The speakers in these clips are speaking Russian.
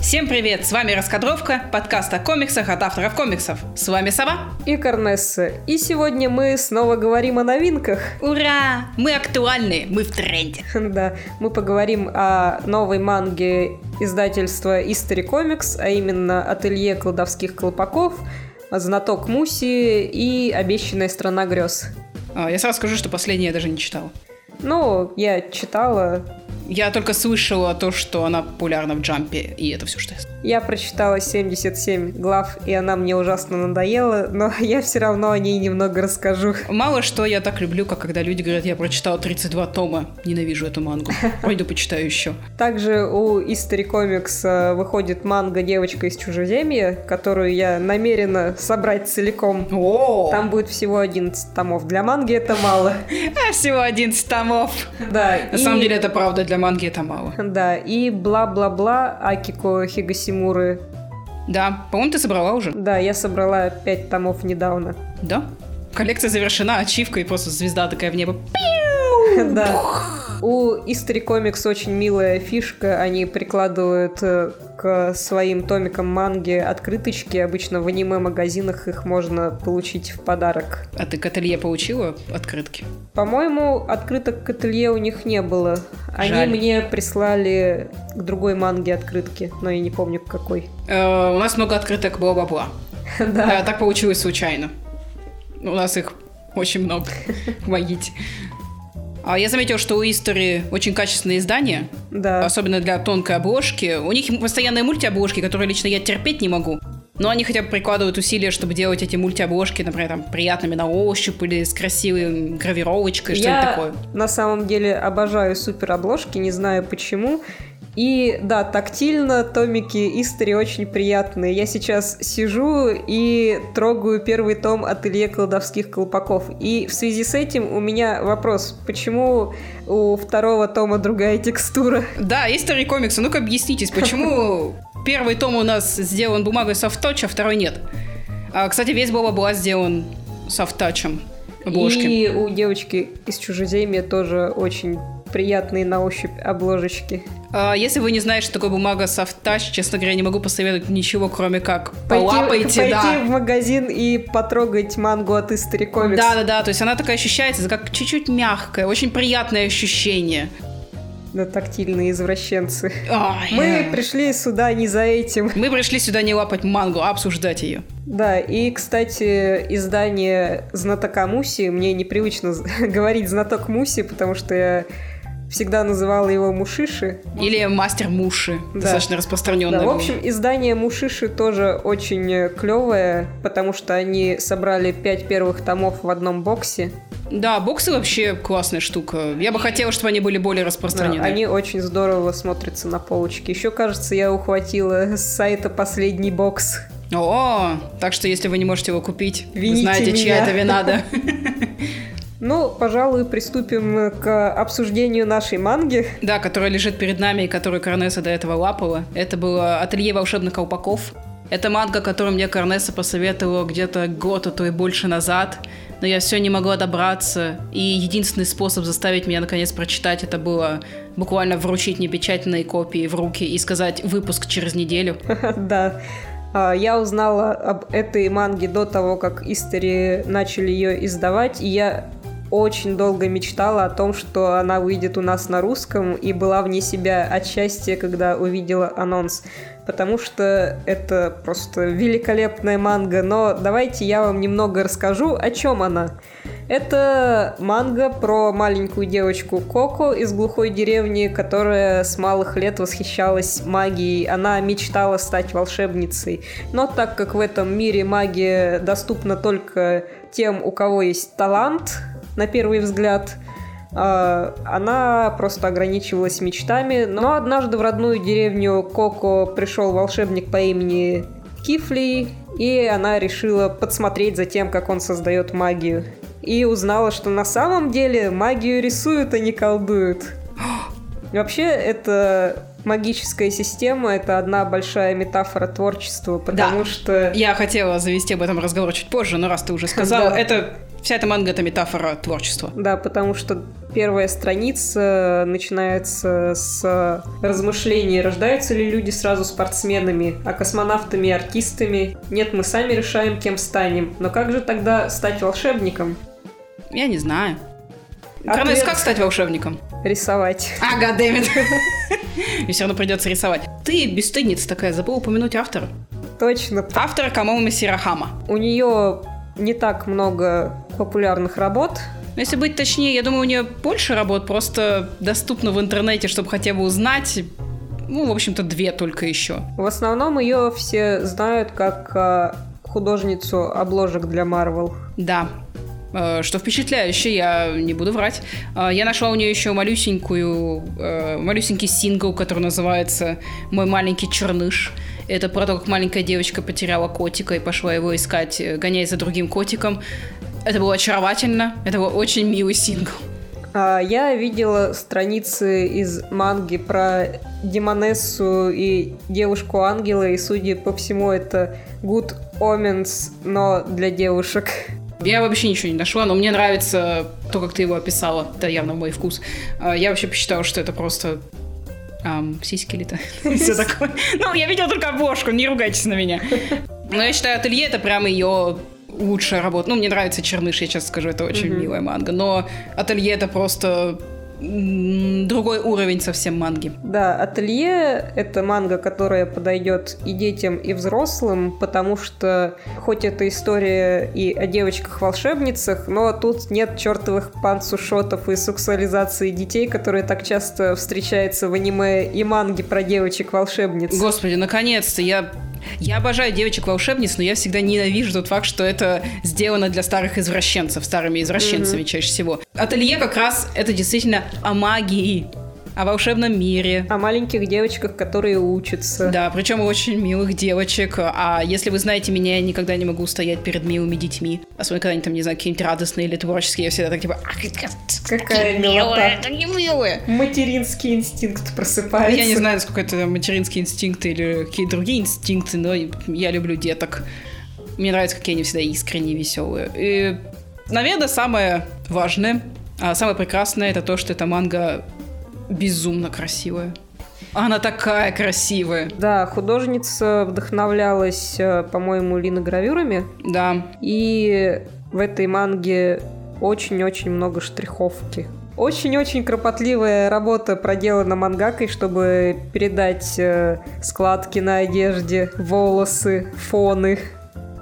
Всем привет! С вами Раскадровка, подкаст о комиксах от авторов комиксов. С вами Сова. И Корнесса. И сегодня мы снова говорим о новинках. Ура! Мы актуальны, мы в тренде. Да, мы поговорим о новой манге издательства History Comics, а именно «Ателье колдовских колпаков», «Знаток Муси» и «Обещанная страна грез». А, я сразу скажу, что последнее я даже не читал. Ну, я читала, я только слышала то, что она популярна в джампе, и это все, что я Я прочитала 77 глав, и она мне ужасно надоела, но я все равно о ней немного расскажу. Мало что я так люблю, как когда люди говорят, я прочитала 32 тома, ненавижу эту мангу. Пойду почитаю еще. Также у History Comics э, выходит манга «Девочка из чужеземья», которую я намерена собрать целиком. О! Там будет всего 11 томов. Для манги это мало. А, всего 11 томов. Да. На самом деле это правда для манги это мало. Да, и бла-бла-бла Акико Хигасимуры. Да, по-моему, ты собрала уже. Да, я собрала 5 томов недавно. Да? Коллекция завершена, ачивка и просто звезда такая в небо. Да. У History Comics очень милая фишка. Они прикладывают э, к своим томикам манги открыточки. Обычно в аниме-магазинах их можно получить в подарок. А ты к ателье получила открытки? По-моему, открыток к ателье у них не было. Они Жаль. мне прислали к другой манге открытки, но я не помню к какой. Э, у нас много открыток бла-бла-бла. Да. Э, так получилось случайно. У нас их очень много. Помогите. А я заметил, что у Истори очень качественные издания, Да. особенно для тонкой обложки. У них постоянные мультиобложки, которые лично я терпеть не могу. Но они хотя бы прикладывают усилия, чтобы делать эти мультиобложки, например, там, приятными на ощупь или с красивой гравировочкой, что-нибудь такое. на самом деле обожаю супер обложки, не знаю почему. И да, тактильно томики Истори очень приятные. Я сейчас сижу и трогаю первый том ателье колдовских колпаков. И в связи с этим у меня вопрос, почему у второго тома другая текстура? Да, Истори комиксы, ну-ка объяснитесь, почему первый том у нас сделан бумагой софточ, а второй нет? А, кстати, весь Боба была сделан софтачем обложки. И у девочки из чужеземья тоже очень приятные на ощупь обложечки. А, если вы не знаете, что такое бумага софтач, честно говоря, не могу посоветовать ничего, кроме как Пойти, полапайте, пойти да. в магазин и потрогать мангу от History Comics. Да, да, да, то есть она такая ощущается, как чуть-чуть мягкая, очень приятное ощущение. Да, тактильные извращенцы. Ай, Мы э. пришли сюда не за этим. Мы пришли сюда не лапать мангу, а обсуждать ее. Да, и, кстати, издание «Знатока Муси», мне непривычно говорить «Знаток Муси», потому что я всегда называла его Мушиши. Или мастер Муши, Да. достаточно распространенное. Да, в общем, издание Мушиши тоже очень клевое, потому что они собрали пять первых томов в одном боксе. Да, боксы вообще классная штука. Я бы хотела, чтобы они были более Да, распространены. они очень здорово смотрятся на полочке. Еще, кажется, я ухватила с сайта последний бокс. О, так что если вы не можете его купить, Вините знаете, чья меня. это вина, да? Ну, пожалуй, приступим к обсуждению нашей манги. Да, которая лежит перед нами и которую Корнеса до этого лапала. Это было «Ателье волшебных колпаков». Это манга, которую мне Корнеса посоветовала где-то год, а то и больше назад. Но я все не могла добраться. И единственный способ заставить меня наконец прочитать это было буквально вручить мне печатные копии в руки и сказать «выпуск через неделю». Да. А, Я узнала об этой манге до того, как Истори начали ее издавать, и я очень долго мечтала о том, что она выйдет у нас на русском, и была вне себя от счастья, когда увидела анонс. Потому что это просто великолепная манга, но давайте я вам немного расскажу, о чем она. Это манга про маленькую девочку Коко из глухой деревни, которая с малых лет восхищалась магией. Она мечтала стать волшебницей. Но так как в этом мире магия доступна только тем, у кого есть талант, на первый взгляд, а, она просто ограничивалась мечтами. Но однажды в родную деревню Коко пришел волшебник по имени Кифли, и она решила подсмотреть за тем, как он создает магию. И узнала, что на самом деле магию рисуют, а не колдуют. Вообще, это магическая система это одна большая метафора творчества, потому да. что... Я хотела завести об этом разговор чуть позже, но раз ты уже сказала, да. это вся эта манга это метафора творчества. Да, потому что первая страница начинается с размышлений, рождаются ли люди сразу спортсменами, а космонавтами и артистами. Нет, мы сами решаем, кем станем. Но как же тогда стать волшебником? Я не знаю. Ответ... как стать волшебником? Рисовать. А, гадэмит. Мне все равно придется рисовать. Ты бесстыдница такая, забыл упомянуть автора. Точно. Автора Камома Сирахама. У нее не так много популярных работ. Если быть точнее, я думаю, у нее больше работ просто доступно в интернете, чтобы хотя бы узнать. Ну, в общем-то, две только еще. В основном ее все знают как а, художницу обложек для Marvel. Да, Э, что впечатляюще, я не буду врать. Э, я нашла у нее еще малюсенькую, э, малюсенький сингл, который называется «Мой маленький черныш». Это про то, как маленькая девочка потеряла котика и пошла его искать, гоняясь за другим котиком. Это было очаровательно, это был очень милый сингл. А, я видела страницы из манги про Демонессу и девушку-ангела, и, судя по всему, это Good Omens, но для девушек. Я вообще ничего не нашла, но мне нравится то, как ты его описала. Это явно мой вкус. А, я вообще посчитала, что это просто Um, сиськи ли-то? Все такое. Ну, я видела только обложку, не ругайтесь на меня. Но я считаю, ателье это прям ее лучшая работа. Ну, мне нравится Черныш, я сейчас скажу, это очень милая манга. Но ателье это просто другой уровень совсем манги. Да, ателье — это манга, которая подойдет и детям, и взрослым, потому что хоть это история и о девочках-волшебницах, но тут нет чертовых панцушотов и сексуализации детей, которые так часто встречаются в аниме и манге про девочек-волшебниц. Господи, наконец-то! Я я обожаю девочек-волшебниц, но я всегда ненавижу тот факт, что это сделано для старых извращенцев, старыми извращенцами mm-hmm. чаще всего. Ателье как раз это действительно о магии о волшебном мире. О маленьких девочках, которые учатся. Да, причем очень милых девочек. А если вы знаете меня, я никогда не могу стоять перед милыми детьми. Особенно когда они там, не знаю, какие-нибудь радостные или творческие. Я всегда так типа... Какая милая, не милая. Материнский инстинкт просыпается. Я не знаю, насколько это материнский инстинкт или какие другие инстинкты, но я люблю деток. Мне нравится, какие они всегда искренние, веселые. И, наверное, самое важное, а самое прекрасное, это то, что эта манга безумно красивая. Она такая красивая. Да, художница вдохновлялась, э, по-моему, линогравюрами. Да. И в этой манге очень-очень много штриховки. Очень-очень кропотливая работа проделана мангакой, чтобы передать э, складки на одежде, волосы, фоны.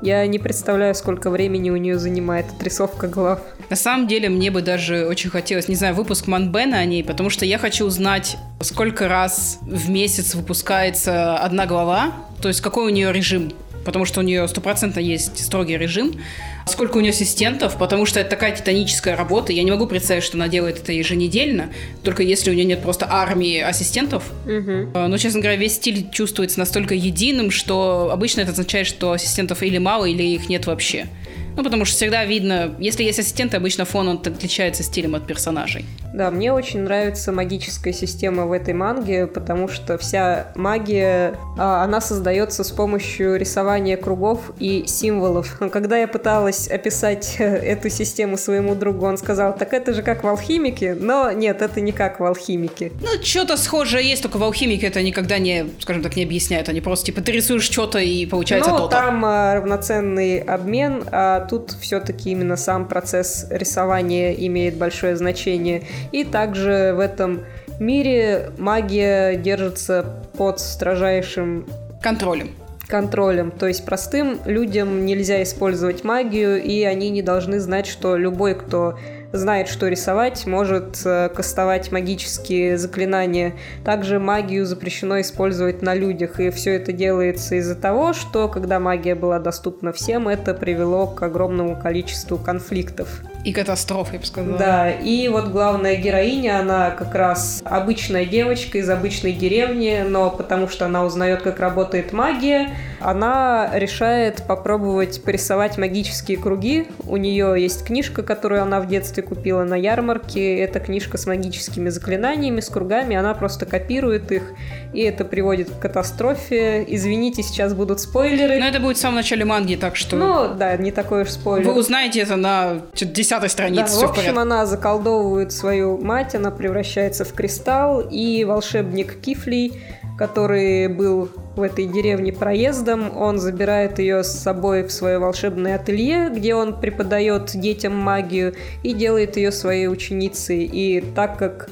Я не представляю, сколько времени у нее занимает отрисовка глав. На самом деле, мне бы даже очень хотелось, не знаю, выпуск Манбена о ней, потому что я хочу узнать, сколько раз в месяц выпускается одна глава, то есть какой у нее режим потому что у нее стопроцентно есть строгий режим. Сколько у нее ассистентов, потому что это такая титаническая работа. Я не могу представить, что она делает это еженедельно, только если у нее нет просто армии ассистентов. Угу. Но, честно говоря, весь стиль чувствуется настолько единым, что обычно это означает, что ассистентов или мало, или их нет вообще. Ну, потому что всегда видно, если есть ассистенты, обычно фон он отличается стилем от персонажей. Да, мне очень нравится магическая система в этой манге, потому что вся магия, а, она создается с помощью рисования кругов и символов. Когда я пыталась описать эту систему своему другу, он сказал, так это же как в алхимике, но нет, это не как в алхимике. Ну, что-то схожее есть, только в алхимике это никогда не, скажем так, не объясняют. Они просто, типа, ты рисуешь что-то и получается ну, то-то. там а, равноценный обмен, а тут все-таки именно сам процесс рисования имеет большое значение. И также в этом мире магия держится под строжайшим контролем контролем. То есть простым людям нельзя использовать магию, и они не должны знать, что любой, кто знает, что рисовать, может э, кастовать магические заклинания. Также магию запрещено использовать на людях, и все это делается из-за того, что когда магия была доступна всем, это привело к огромному количеству конфликтов. И катастрофа, я бы сказала. Да, и вот главная героиня, она как раз обычная девочка из обычной деревни, но потому что она узнает, как работает магия, она решает попробовать порисовать магические круги. У нее есть книжка, которую она в детстве купила на ярмарке. Это книжка с магическими заклинаниями, с кругами. Она просто копирует их, и это приводит к катастрофе. Извините, сейчас будут спойлеры. Но это будет в самом начале манги, так что... Ну, да, не такой уж спойлер. Вы узнаете это на 10 странице. Да, в общем, она заколдовывает свою мать, она превращается в кристалл, и волшебник Кифлей, который был в этой деревне проездом, он забирает ее с собой в свое волшебное ателье, где он преподает детям магию и делает ее своей ученицей. И так как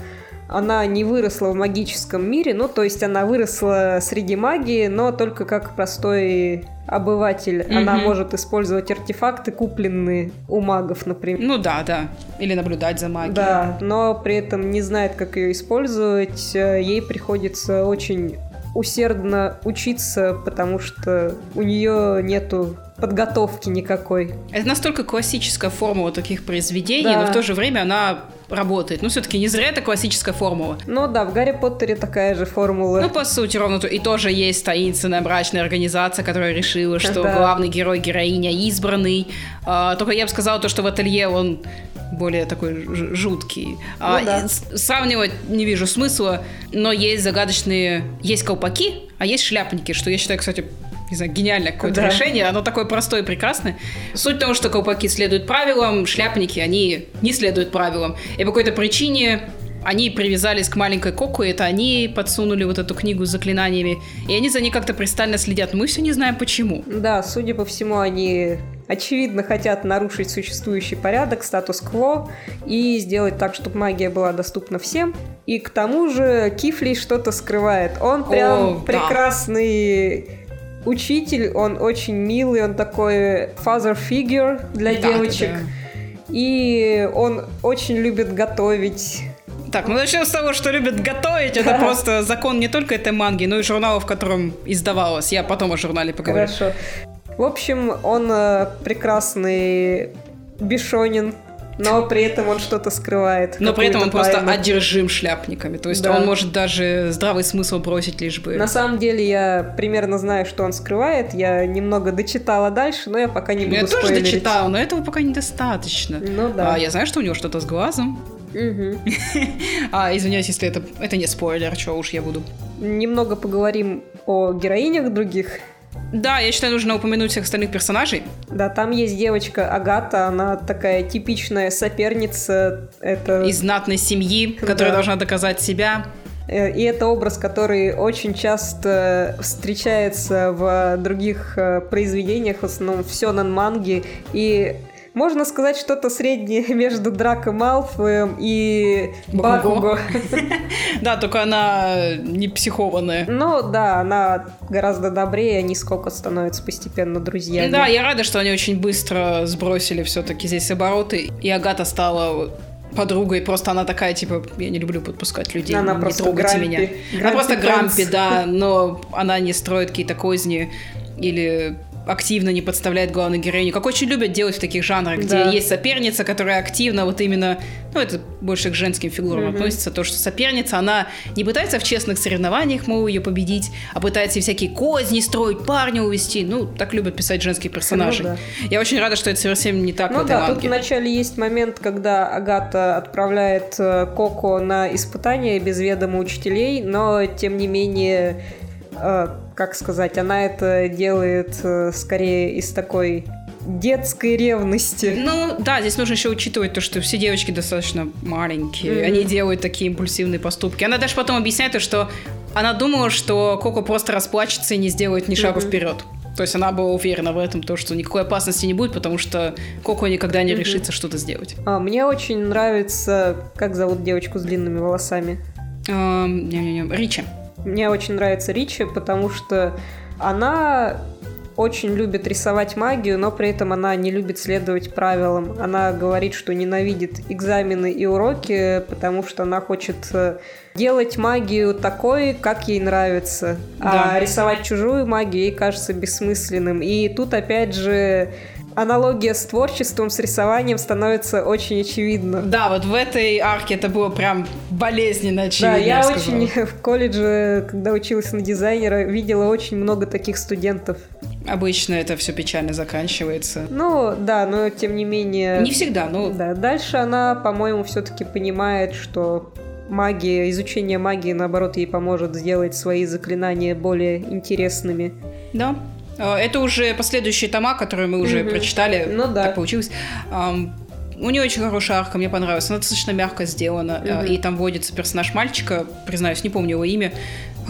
она не выросла в магическом мире, ну, то есть она выросла среди магии, но только как простой обыватель. Мгм. Она может использовать артефакты, купленные у магов, например. Ну да, да. Или наблюдать за магией. Да, но при этом не знает, как ее использовать. Ей приходится очень усердно учиться, потому что у нее нету подготовки никакой. Это настолько классическая формула таких произведений, Да. но в то же время она работает. Ну, все-таки не зря это классическая формула. Но да, в Гарри Поттере такая же формула. Ну, по сути, ровно то. И тоже есть таинственная брачная организация, которая решила, что Да. главный герой, героиня избранный. А, только я бы сказала то, что в ателье он более такой жуткий. А, Ну да. и с- сравнивать не вижу смысла, но есть загадочные... Есть колпаки, а есть шляпники, что я считаю, кстати, не знаю, гениальное какое-то Да. решение. Оно такое простое и прекрасное. Суть в том, что колпаки следуют правилам, шляпники, они не следуют правилам. И по какой-то причине они привязались к маленькой Коку, это они подсунули вот эту книгу с заклинаниями. И они за ней как-то пристально следят. Мы все не знаем почему. Да, судя по всему, они очевидно хотят нарушить существующий порядок, статус-кво и сделать так, чтобы магия была доступна всем. И к тому же Кифли что-то скрывает. Он прям О, да. прекрасный учитель, он очень милый, он такой father figure для Да, девочек. да, И он очень любит готовить. Так, ну начнем с того, что любят готовить. Это просто закон не только этой манги, но и журнала, в котором издавалось. Я потом о журнале поговорю. Хорошо. В общем, он э, прекрасный бешонин, но при этом он что-то скрывает. Но при этом он какую-то просто тайну. одержим шляпниками. То есть Да. он может даже здравый смысл бросить, лишь бы... На самом деле я примерно знаю, что он скрывает. Я немного дочитала дальше, но я пока не буду я тоже спойлерить. дочитала, но этого пока недостаточно. Ну да. А, я знаю, что у него что-то с глазом. А, извиняюсь, если это, это не спойлер, что уж я буду. Немного поговорим о героинях других. Да, я считаю, нужно упомянуть всех остальных персонажей. Да, там есть девочка Агата, она такая типичная соперница. Это... Из знатной семьи, которая Да. должна доказать себя. Э, И это образ, который очень часто встречается в других э, произведениях, в основном в сёнэн манге. И можно сказать что-то среднее между Драко Малфоем и Бакуго. Да, только она не психованная. Ну да, она гораздо добрее, они сколько становятся постепенно друзьями. Да, я рада, что они очень быстро сбросили все-таки здесь обороты, и Агата стала подругой, просто она такая, типа, я не люблю подпускать людей, Она не просто трогайте грампи. меня. она Грампи просто грампи, да, но она не строит какие-то козни или активно не подставляет главную героиню, как очень любят делать в таких жанрах, где Да. есть соперница, которая активно вот именно, ну это больше к женским фигурам Мгм. относится, то, что соперница, она не пытается в честных соревнованиях, мол, ее победить, а пытается всякие козни строить, парня увести, ну, так любят писать женские персонажи. Ну да. Я очень рада, что это совсем не так в Ну этой да, тут манге. вначале есть момент, когда Агата отправляет э, Коко на испытание без ведома учителей, но тем не менее, как сказать, она это делает э, скорее из такой детской ревности. Ну, да, здесь нужно еще учитывать то, что все девочки достаточно маленькие. Мгм. Они делают такие импульсивные поступки. Она даже потом объясняет то, что она думала, что Коко просто расплачется и не сделает ни шагу Мгм. вперед. То есть она была уверена в этом, то, что никакой опасности не будет, потому что Коко никогда не Мгм. решится что-то сделать. А, мне очень нравится, как зовут девочку с длинными волосами. Эм, не-не-не, Ричи. Мне очень нравится Ричи, потому что она очень любит рисовать магию, но при этом она не любит следовать правилам. Она говорит, что ненавидит экзамены и уроки, потому что она хочет э, делать магию такой, как ей нравится. Да. А рисовать чужую магию ей кажется бессмысленным. И тут опять же аналогия с творчеством, с рисованием становится очень очевидна. Да, вот в этой арке это было прям болезненно очевидно. Да, я, я очень в колледже, когда училась на дизайнера, видела очень много таких студентов. Обычно это все печально заканчивается. Ну, да, но тем не менее... Не всегда, но... Да, дальше она, по-моему, все-таки понимает, что магия, изучение магии, наоборот, ей поможет сделать свои заклинания более интересными. Да. А, это уже последующие тома, которые мы уже угу. прочитали. Ну да. Так получилось. У нее очень хорошая арка, мне понравилась. Она достаточно мягко сделана. Угу. И там вводится персонаж мальчика, признаюсь, не помню его имя.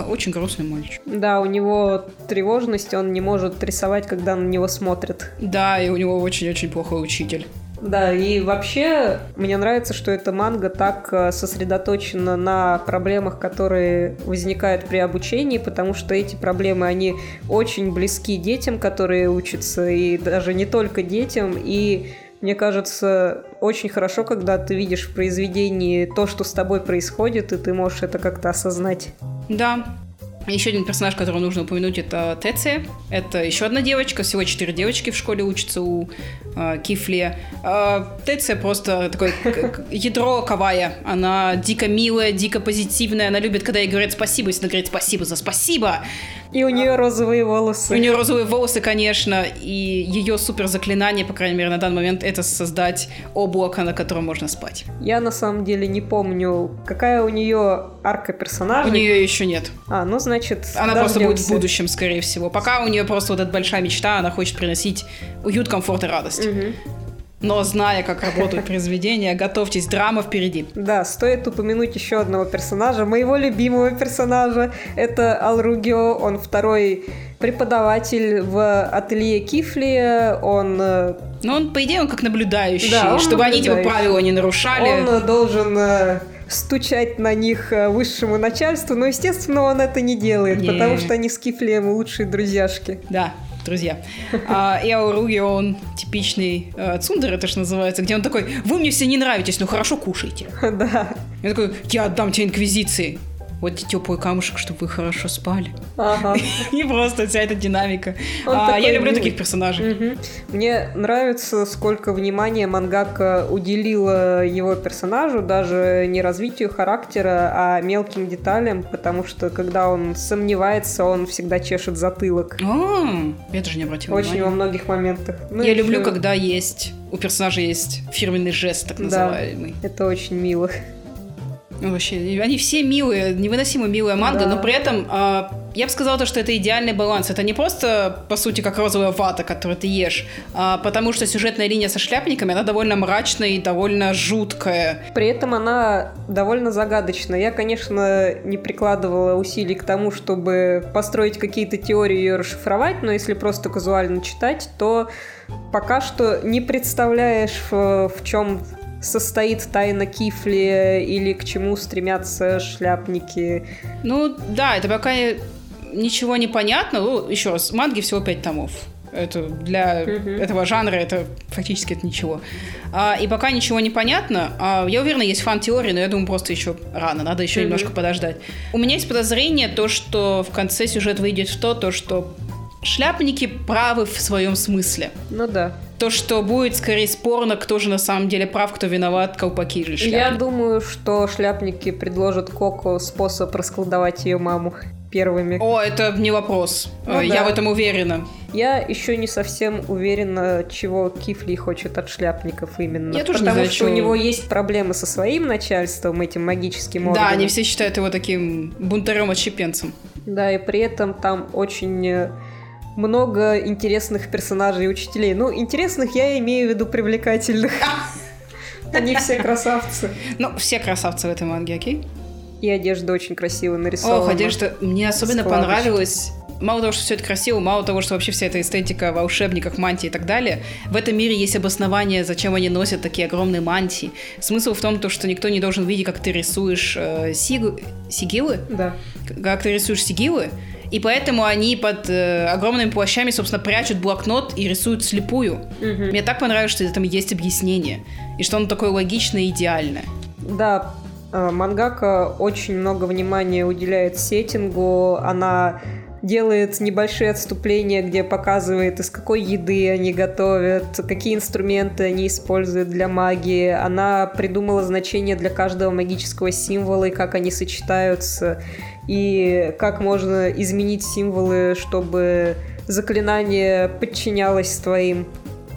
Очень грустный мальчик. Да, у него тревожность, он не может рисовать, когда на него смотрят. Да, и у него очень-очень плохой учитель. Да, и вообще мне нравится, что эта манга так э, сосредоточена на проблемах, которые возникают при обучении, потому что эти проблемы, они очень близки детям, которые учатся, и даже не только детям, и мне кажется, очень хорошо, когда ты видишь в произведении то, что с тобой происходит, и ты можешь это как-то осознать. Да, еще один персонаж, которого нужно упомянуть, это Теция. Это еще одна девочка. Всего четыре девочки в школе учатся у э, Кифли. Э, Теция просто такой ядро кавая. Она дико милая, дико позитивная. Она любит, когда ей говорят спасибо, если она говорит спасибо за спасибо. И у нее розовые волосы. У нее розовые волосы, конечно, и ее супер заклинание, по крайней мере, на данный момент, это создать облако, на котором можно спать. Я на самом деле не помню, какая у нее арка персонажа. У нее еще нет. А, ну значит. Она просто будет в будущем, скорее всего. Пока у нее просто вот эта большая мечта, она хочет приносить уют, комфорт и радость. Угу. Но зная, как работают произведения, готовьтесь, драма впереди. Да, стоит упомянуть еще одного персонажа, моего любимого персонажа. Это Алругио, он второй преподаватель в ателье Кифли, он... Э, ну, он, по идее, он как наблюдающий, да, чтобы наблюдающий. они, типа, правила не нарушали. Он должен э, стучать на них э, высшему начальству, но, естественно, он это не делает, не. потому что они с Кифлием лучшие друзьяшки. Да, друзья. А Эоруги, он типичный э, цундер, это же называется, где он такой, вы мне все не нравитесь, ну хорошо кушайте. Да. Я такой, я отдам тебе инквизиции вот теплый камушек, чтобы вы хорошо спали. Ага. И просто вся эта динамика. А, я люблю таких персонажей. Мне нравится, сколько внимания мангака уделила его персонажу, даже не развитию характера, а мелким деталям, потому что когда он сомневается, он всегда чешет затылок. А, я даже не обратила Очень во многих моментах. Ну, я люблю, когда есть у персонажа есть фирменный жест, так называемый. Да, это очень мило. Вообще, они все милые, невыносимо милая манга, да. но при этом э, я бы сказала, то, что это идеальный баланс. Это не просто, по сути, как розовая вата, которую ты ешь, а потому что сюжетная линия со шляпниками, она довольно мрачная и довольно жуткая. При этом она довольно загадочная. Я, конечно, не прикладывала усилий к тому, чтобы построить какие-то теории и расшифровать, но если просто казуально читать, то пока что не представляешь, в, в чем состоит тайна Кифли или к чему стремятся шляпники. Ну да, это пока ничего не понятно. Ну, еще раз, манги всего пять томов. Это для uh-huh. этого жанра это фактически это ничего. А, и пока ничего не понятно. А, я уверена, есть фан-теории, но я думаю, просто еще рано, надо еще uh-huh. немножко подождать. У меня есть подозрение, то, что в конце сюжет выйдет в то, то, что шляпники правы в своем смысле. Ну да. То, что будет скорее спорно, кто же на самом деле прав, кто виноват, колпаки или шляпники. Я думаю, что шляпники предложат Коко способ расколдовать ее маму первыми. О, это не вопрос. Ну, Я да. в этом уверена. Я еще не совсем уверена, чего Кифли хочет от шляпников именно. Я тоже Потому не знаю, что чего... у него есть проблемы со своим начальством, этим магическим органом. Да, они все считают его таким бунтарем-отщепенцем. Да, и при этом там очень э, много интересных персонажей и учителей. Ну, интересных я имею в виду привлекательных. Они все красавцы. Ну, все красавцы в этой манге, окей? И одежда очень красиво нарисована. Ох, одежда мне особенно Складочки. понравилась. Мало того, что все это красиво, мало того, что вообще вся эта эстетика волшебников, мантии и так далее, в этом мире есть обоснование, зачем они носят такие огромные мантии. Смысл в том, то, что никто не должен видеть, как ты рисуешь э, сигу... сигилы. Да. Как ты рисуешь сигилы, и поэтому они под э, огромными плащами, собственно, прячут блокнот и рисуют слепую. Угу. Мне так понравилось, что там есть объяснение. И что оно такое логичное и идеальное. Да, э, Мангака очень много внимания уделяет сеттингу. Она делает небольшие отступления, где показывает, из какой еды они готовят, какие инструменты они используют для магии. Она придумала значение для каждого магического символа и как они сочетаются, и как можно изменить символы, чтобы заклинание подчинялось твоим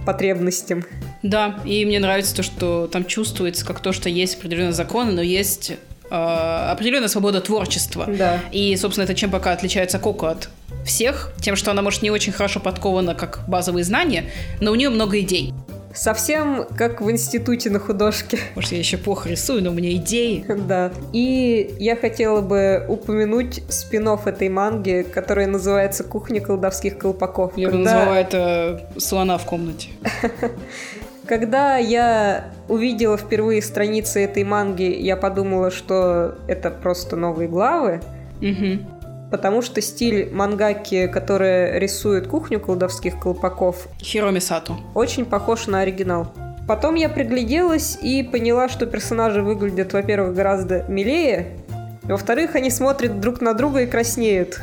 потребностям. Да, и мне нравится то, что там чувствуется как то, что есть определенные законы, но есть определенная свобода творчества. Да. И, собственно, это чем пока отличается Коко от всех, тем, что она, может, не очень хорошо подкована как базовые знания, но у нее много идей. Совсем как в институте на художке. Может, я еще плохо рисую, но у меня идеи. Да. И я хотела бы упомянуть спин этой манги, которая называется «Кухня колдовских колпаков». Я бы назвала это «Слона в комнате». Когда я увидела впервые страницы этой манги, я подумала, что это просто новые главы. Угу. Потому что стиль мангаки, которая рисует кухню колдовских колпаков... Хироми Сату. Очень похож на оригинал. Потом я пригляделась и поняла, что персонажи выглядят, во-первых, гораздо милее, во-вторых, они смотрят друг на друга и краснеют.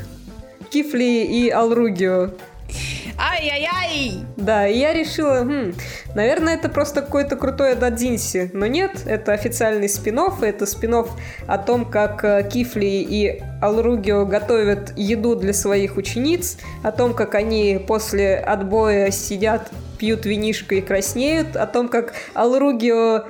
Кифли и Алругио. Ай-яй-яй! Да, и я решила, хм, наверное, это просто какой-то крутой дадзинси. Но нет, это официальный спин это спин о том, как э, Кифли и Алругио готовят еду для своих учениц, о том, как они после отбоя сидят, пьют винишко и краснеют, о том, как Алругио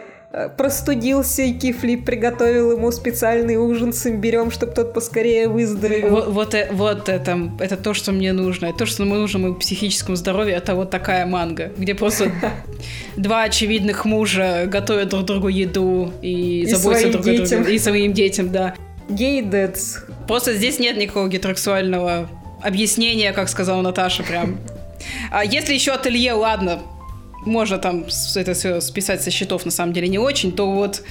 простудился, и Кифли приготовил ему специальный ужин с имбирем, чтобы тот поскорее выздоровел. Вот, вот, э, вот это, это то, что мне нужно. Это то, что мы нужно моему психическому здоровью, это вот такая манга, где просто два очевидных мужа готовят друг другу еду и, и заботятся друг о друге. И своим детям, да. Гейдец. Просто здесь нет никакого гетеросексуального объяснения, как сказала Наташа, прям. А если еще ателье, ладно, можно там это все списать со счетов, на самом деле не очень, то вот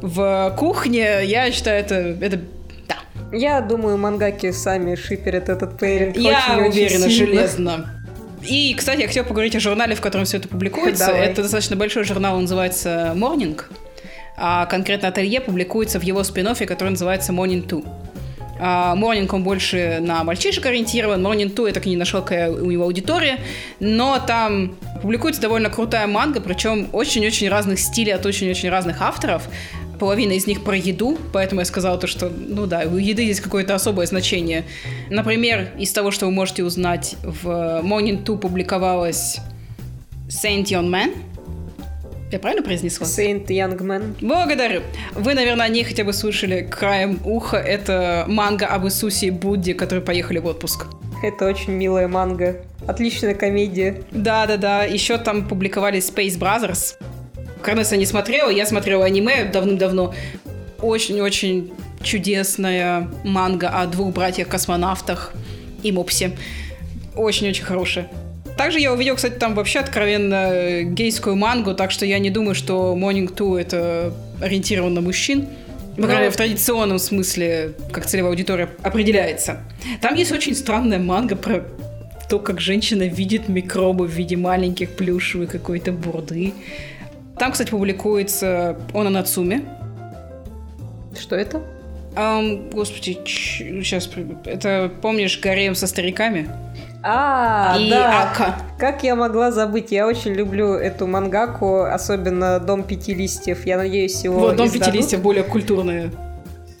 в кухне, я считаю, это, это да. Я думаю, мангаки сами шиперят этот пейринг Я очень, уверена, очень железно. И, кстати, я хотела поговорить о журнале, в котором все это публикуется. Давай. Это достаточно большой журнал, он называется Morning. А конкретно ателье публикуется в его спин который называется Morning 2. Morning он больше на мальчишек ориентирован. Morning 2 я так и не нашел, какая у него аудитория. Но там публикуется довольно крутая манга, причем очень-очень разных стилей от очень-очень разных авторов. Половина из них про еду, поэтому я сказала то, что, ну да, у еды есть какое-то особое значение. Например, из того, что вы можете узнать, в Morning 2 публиковалась Saint Young Man, я правильно произнесла? Saint Young Man. Благодарю. Вы, наверное, не хотя бы слышали краем уха. Это манга об Иисусе и Будде, которые поехали в отпуск. Это очень милая манга. Отличная комедия. Да-да-да. Еще там публиковались Space Brothers. Карнеса не смотрела, я смотрела аниме давным-давно. Очень-очень чудесная манга о двух братьях-космонавтах и Мопсе. Очень-очень хорошая. Также я увидел, кстати, там вообще откровенно э, гейскую мангу, так что я не думаю, что Morning 2 это ориентировано на мужчин. По крайней мере, в традиционном смысле, как целевая аудитория определяется. Там есть очень странная манга про то, как женщина видит микробы в виде маленьких плюшевой какой-то бурды. Там, кстати, публикуется Она Нацуме. Что это? Um, господи, сейчас... Это, помнишь, Гарем со стариками? А, и да. Ака. Как я могла забыть? Я очень люблю эту мангаку, особенно Дом пяти листьев. Я надеюсь, его Вот, Дом издадут. пяти листьев более культурные.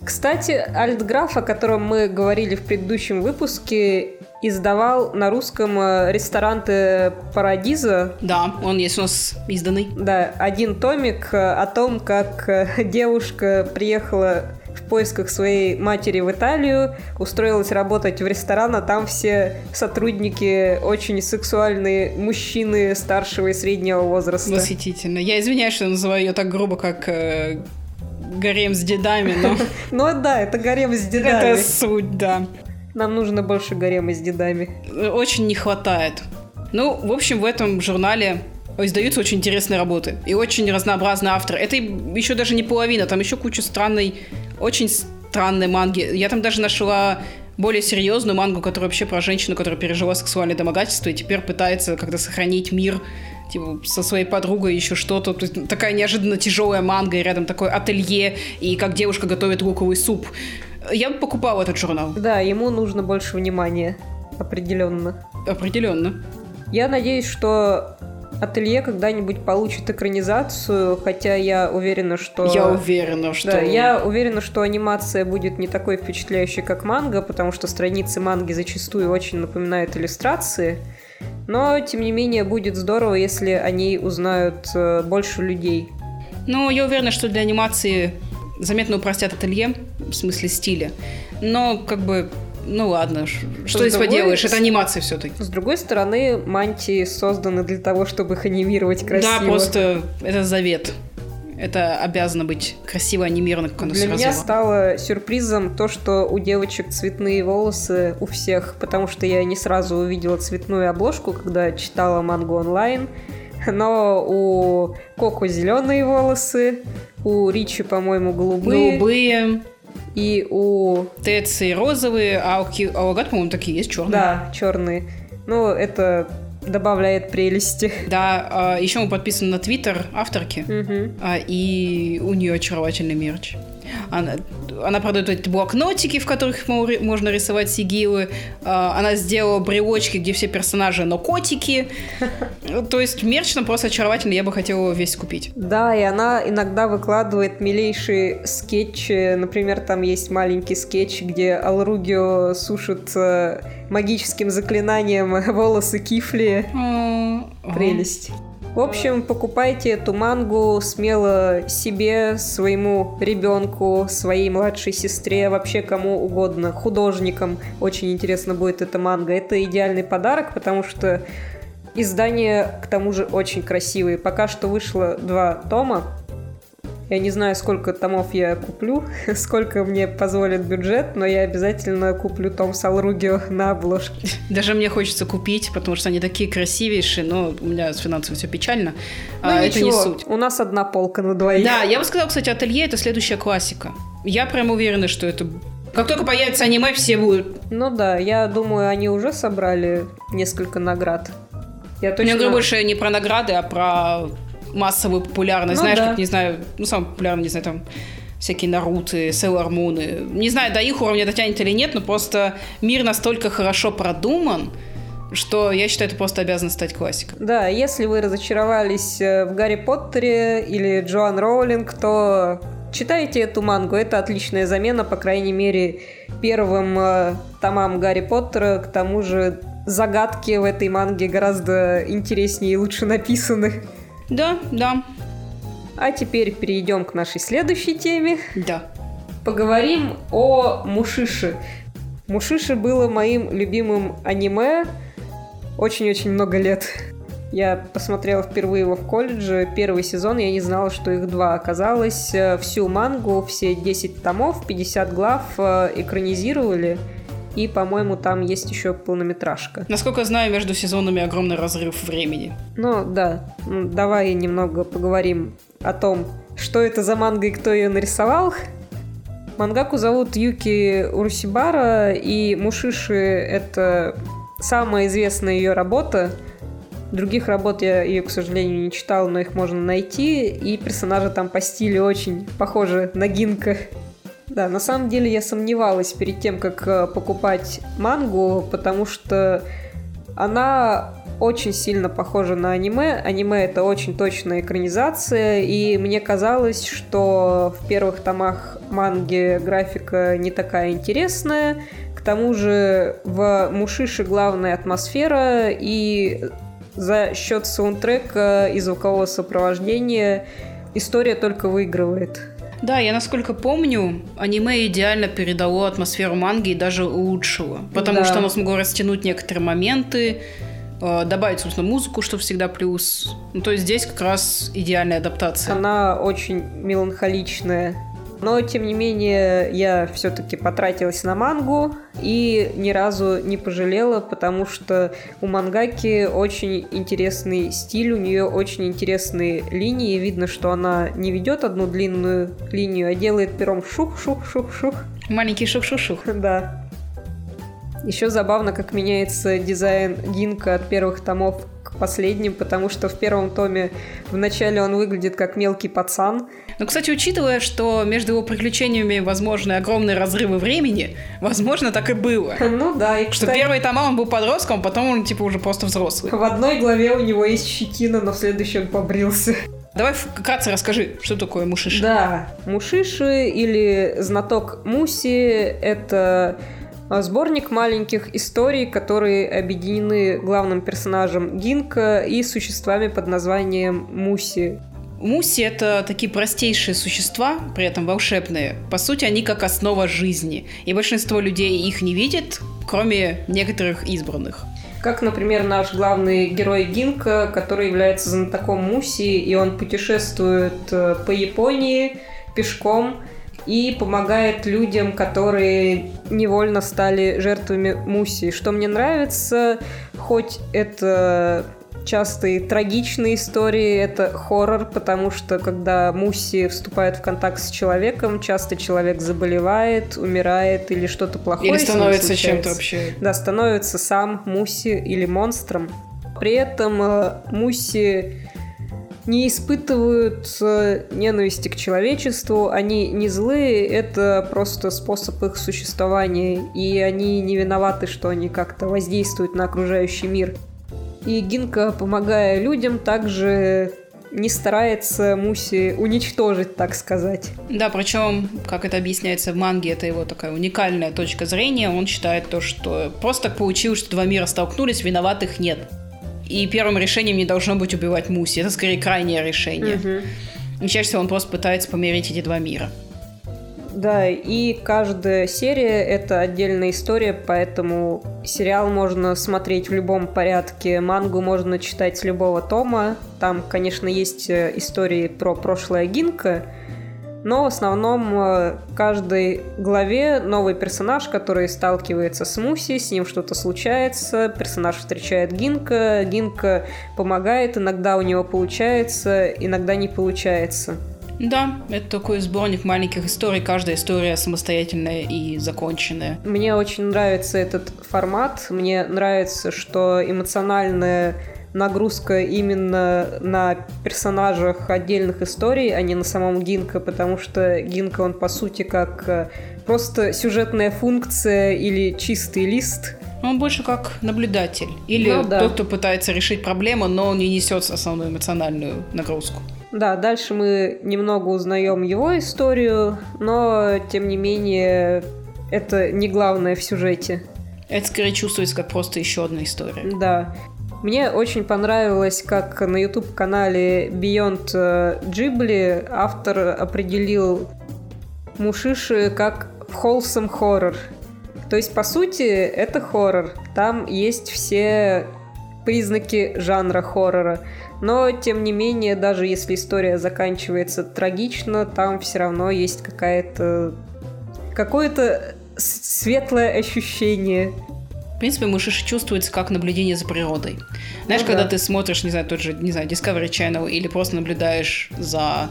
Кстати, Альтграф, о котором мы говорили в предыдущем выпуске, издавал на русском э, ресторанты Парадиза. Да, он есть у нас изданный. Да, один томик э, о том, как э, девушка приехала в поисках своей матери в Италию, устроилась работать в ресторан, а там все сотрудники очень сексуальные мужчины старшего и среднего возраста. Восхитительно. Я извиняюсь, что называю ее так грубо, как э, гарем с дедами, но... Ну да, это гарем с дедами. Это суть, да. Нам нужно больше гарема с дедами. Очень не хватает. Ну, в общем, в этом журнале издаются очень интересные работы. И очень разнообразные авторы. Это еще даже не половина, там еще куча странной, очень странной манги. Я там даже нашла более серьезную мангу, которая вообще про женщину, которая пережила сексуальное домогательство и теперь пытается как-то сохранить мир типа, со своей подругой еще что-то. То есть, такая неожиданно тяжелая манга, и рядом такое ателье, и как девушка готовит луковый суп. Я бы покупала этот журнал. Да, ему нужно больше внимания. Определенно. Определенно. Я надеюсь, что Ателье когда-нибудь получит экранизацию, хотя я уверена, что... Я уверена, что... Да, я уверена, что анимация будет не такой впечатляющей, как манга, потому что страницы манги зачастую очень напоминают иллюстрации. Но, тем не менее, будет здорово, если о ней узнают э, больше людей. Ну, я уверена, что для анимации заметно упростят ателье, в смысле стиля. Но, как бы, ну ладно, что здесь поделаешь, это анимация все-таки. С другой стороны, мантии созданы для того, чтобы их анимировать красиво. Да, просто это завет. Это обязано быть красиво анимировано, как оно Для меня стало сюрпризом то, что у девочек цветные волосы у всех, потому что я не сразу увидела цветную обложку, когда читала мангу онлайн. Но у Коко зеленые волосы, у Ричи, по-моему, голубые. Голубые. И у... Теци розовые, а у, Ки... а у Агат, по-моему, такие есть черные. Да, черные. Ну, это добавляет прелести. Да, а, еще мы подписаны на Твиттер авторки, угу. и у нее очаровательный мерч. Она, она продает эти блокнотики, в которых можно рисовать сигилы. А, она сделала брелочки, где все персонажи, но котики. То есть мерч нам просто очаровательный, я бы хотела весь купить. Да, и она иногда выкладывает милейшие скетчи. Например, там есть маленький скетч, где Алругио сушит э, магическим заклинанием волосы Кифли. Прелесть. В общем, покупайте эту мангу смело себе, своему ребенку, своей младшей сестре, вообще кому угодно, художникам. Очень интересно будет эта манга. Это идеальный подарок, потому что издание, к тому же, очень красивое. Пока что вышло два тома. Я не знаю, сколько томов я куплю, сколько мне позволит бюджет, но я обязательно куплю том Салругио на обложке. Даже мне хочется купить, потому что они такие красивейшие, но у меня с финансово все печально. Ну а, ничего, это не суть. у нас одна полка на двоих. Да, я бы сказала, кстати, ателье это следующая классика. Я прям уверена, что это как только появится аниме, все будут. Ну да, я думаю, они уже собрали несколько наград. Я точно... Я говорю больше не про награды, а про массовую популярность. Ну, Знаешь, да. как, не знаю, ну, самый популярный, не знаю, там, всякие Наруты, Sailor Moon. Не знаю, до их уровня дотянет или нет, но просто мир настолько хорошо продуман, что я считаю, это просто обязано стать классикой. Да, если вы разочаровались э, в Гарри Поттере или Джоан Роулинг, то читайте эту мангу. Это отличная замена, по крайней мере, первым э, томам Гарри Поттера. К тому же загадки в этой манге гораздо интереснее и лучше написаны. Да, да. А теперь перейдем к нашей следующей теме. Да. Поговорим о Мушиши. Мушиши было моим любимым аниме очень-очень много лет. Я посмотрела впервые его в колледже. Первый сезон я не знала, что их два. Оказалось, э, всю мангу, все 10 томов, 50 глав э, экранизировали. И, по-моему, там есть еще полнометражка. Насколько знаю, между сезонами огромный разрыв времени. Ну, да. Ну, давай немного поговорим о том, что это за манга и кто ее нарисовал. Мангаку зовут Юки Урусибара, и Мушиши — это самая известная ее работа. Других работ я ее, к сожалению, не читал, но их можно найти. И персонажи там по стилю очень похожи на Гинка. Да, на самом деле я сомневалась перед тем, как э, покупать мангу, потому что она очень сильно похожа на аниме. Аниме это очень точная экранизация, и мне казалось, что в первых томах манги графика не такая интересная. К тому же в Мушише главная атмосфера, и за счет саундтрека и звукового сопровождения история только выигрывает. Да, я насколько помню, аниме идеально передало атмосферу манги и даже улучшило. Потому да. что оно смогло растянуть некоторые моменты, э, добавить, собственно, музыку, что всегда плюс. Ну, то есть здесь как раз идеальная адаптация. Она очень меланхоличная но, тем не менее, я все-таки потратилась на мангу и ни разу не пожалела, потому что у мангаки очень интересный стиль, у нее очень интересные линии. Видно, что она не ведет одну длинную линию, а делает пером шух-шух-шух-шух. Маленький шух-шух-шух. Да. Еще забавно, как меняется дизайн Гинка от первых томов последним, потому что в первом томе вначале он выглядит как мелкий пацан. Ну, кстати, учитывая, что между его приключениями возможны огромные разрывы времени, возможно, так и было. Ну да, и Что первые тома он был подростком, потом он типа уже просто взрослый. В одной главе у него есть щетина, но в следующей он побрился. Давай вкратце расскажи, что такое мушиши. Да, мушиши или знаток Муси — это сборник маленьких историй, которые объединены главным персонажем Гинка и существами под названием Муси. Муси — это такие простейшие существа, при этом волшебные. По сути, они как основа жизни. И большинство людей их не видит, кроме некоторых избранных. Как, например, наш главный герой Гинка, который является знатоком Муси, и он путешествует э, по Японии пешком и помогает людям, которые невольно стали жертвами Муси. Что мне нравится, хоть это часто и трагичные истории, это хоррор, потому что когда Муси вступает в контакт с человеком, часто человек заболевает, умирает или что-то плохое Или становится чем-то вообще. Да, становится сам Муси или монстром. При этом э, Муси не испытывают э, ненависти к человечеству, они не злые, это просто способ их существования, и они не виноваты, что они как-то воздействуют на окружающий мир. И Гинка, помогая людям, также не старается Муси уничтожить, так сказать. Да, причем, как это объясняется в манге, это его такая уникальная точка зрения. Он считает то, что просто так получилось, что два мира столкнулись, виноватых нет. И первым решением не должно быть убивать Муси. Это скорее крайнее решение. Угу. И чаще всего он просто пытается помирить эти два мира. Да, и каждая серия — это отдельная история, поэтому сериал можно смотреть в любом порядке, мангу можно читать с любого тома. Там, конечно, есть э, истории про прошлое Гинка, но в основном э, в каждой главе новый персонаж, который сталкивается с Муси, с ним что-то случается, персонаж встречает Гинка, Гинка помогает, иногда у него получается, иногда не получается. Да, это такой сборник маленьких историй, каждая история самостоятельная и законченная. Мне очень нравится этот формат, мне нравится, что эмоциональная нагрузка именно на персонажах отдельных историй, а не на самом Гинка, потому что Гинка, он по сути как э, просто сюжетная функция или чистый лист. Он больше как наблюдатель. Или ну, да. тот, кто пытается решить проблему, но он не несет основную эмоциональную нагрузку. Да, дальше мы немного узнаем его историю, но тем не менее это не главное в сюжете. Это скорее чувствуется как просто еще одна история. Да. Мне очень понравилось, как на YouTube-канале Beyond Ghibli автор определил Мушиши как wholesome horror. То есть, по сути, это хоррор. Там есть все признаки жанра хоррора. Но, тем не менее, даже если история заканчивается трагично, там все равно есть какая-то... какое-то светлое ощущение. В принципе, мышиш чувствуется как наблюдение за природой. Знаешь, ну, когда да. ты смотришь, не знаю, тот же, не знаю, Discovery Channel или просто наблюдаешь за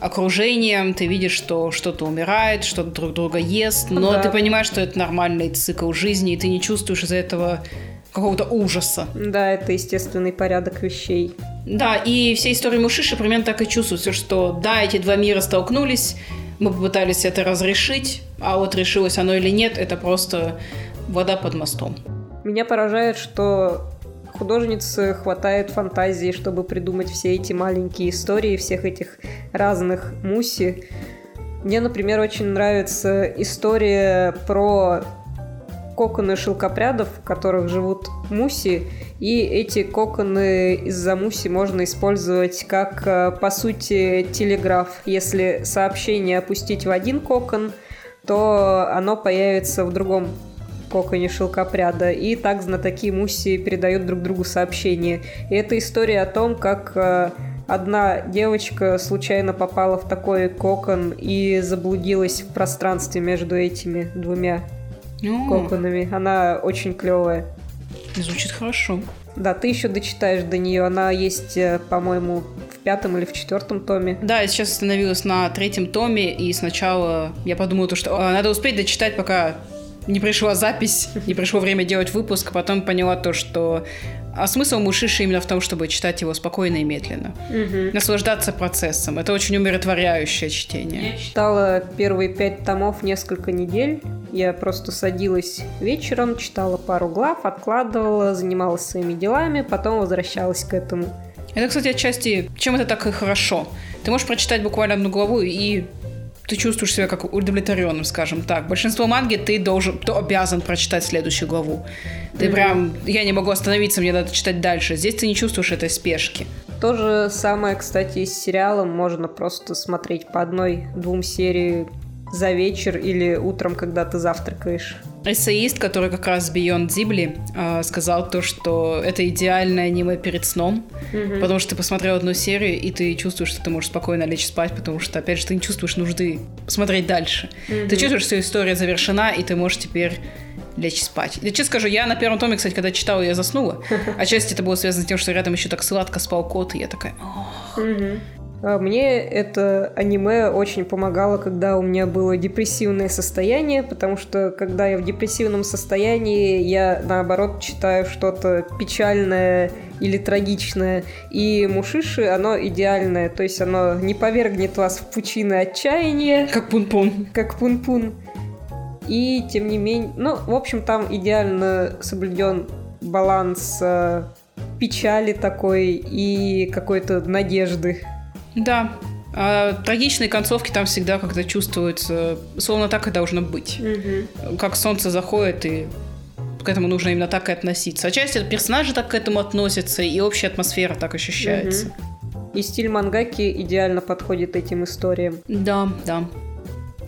окружением, ты видишь, что что-то умирает, что-то друг друга ест, но да. ты понимаешь, что это нормальный цикл жизни, и ты не чувствуешь из-за этого какого-то ужаса. Да, это естественный порядок вещей. Да, и все истории Мушиши примерно так и чувствуется, что да, эти два мира столкнулись, мы попытались это разрешить, а вот решилось оно или нет, это просто вода под мостом. Меня поражает, что художнице хватает фантазии, чтобы придумать все эти маленькие истории всех этих разных муси. Мне, например, очень нравится история про коконы шелкопрядов, в которых живут муси, и эти коконы из-за муси можно использовать как, э, по сути, телеграф. Если сообщение опустить в один кокон, то оно появится в другом коконе шелкопряда. И так знатоки Муси передают друг другу сообщения. И это история о том, как э, одна девочка случайно попала в такой кокон и заблудилась в пространстве между этими двумя коконами. Она очень клевая. Звучит хорошо. Да, ты еще дочитаешь до нее. Она есть, э, по-моему, в пятом или в четвертом томе. Да, я сейчас остановилась на третьем томе, и сначала я подумала, что надо успеть дочитать, пока не пришла запись, не пришло время делать выпуск, а потом поняла то, что а смысл Мушиши именно в том, чтобы читать его спокойно и медленно. Мгм. Наслаждаться процессом. Это очень умиротворяющее чтение. Я читала первые пять томов несколько недель. Я просто садилась вечером, читала пару глав, откладывала, занималась своими делами, потом возвращалась к этому. Это, кстати, отчасти, чем это так и хорошо. Ты можешь прочитать буквально одну главу, и ты чувствуешь себя как удовлетворенным, скажем так. Большинство манги ты должен, ты обязан прочитать следующую главу. Ты Мгм. прям, я не могу остановиться, мне надо читать дальше. Здесь ты не чувствуешь этой спешки. То же самое, кстати, и с сериалом. Можно просто смотреть по одной-двум серии за вечер или утром, когда ты завтракаешь. Эссеист, который как раз Beyond Зибли, э, сказал то, что это идеальное аниме перед сном, потому что ты посмотрел одну серию, и ты чувствуешь, что ты можешь спокойно лечь спать, потому что, опять же, ты не чувствуешь нужды смотреть дальше. Ты чувствуешь, что история завершена, и ты можешь теперь лечь спать. Я честно скажу, я на первом томе, кстати, когда читала, я заснула. Отчасти это было связано с тем, что рядом еще так сладко спал кот, и я такая... «Ох». Мгм. А Мне это аниме очень помогало, когда у меня было депрессивное состояние, потому что когда я в депрессивном состоянии, я наоборот читаю что-то печальное или трагичное. И Мушиши, оно идеальное, то есть оно не повергнет вас в пучины отчаяния, Как пун-пун. как пун-пун. И тем не менее, ну, в общем, там идеально соблюден баланс э, печали такой и какой-то надежды. Да. А трагичные концовки там всегда как-то чувствуются, словно так и должно быть. Как солнце заходит, и к этому нужно именно так и относиться. Отчасти персонажи так к этому относятся, и общая атмосфера так ощущается. И стиль мангаки идеально подходит этим историям. Да, да.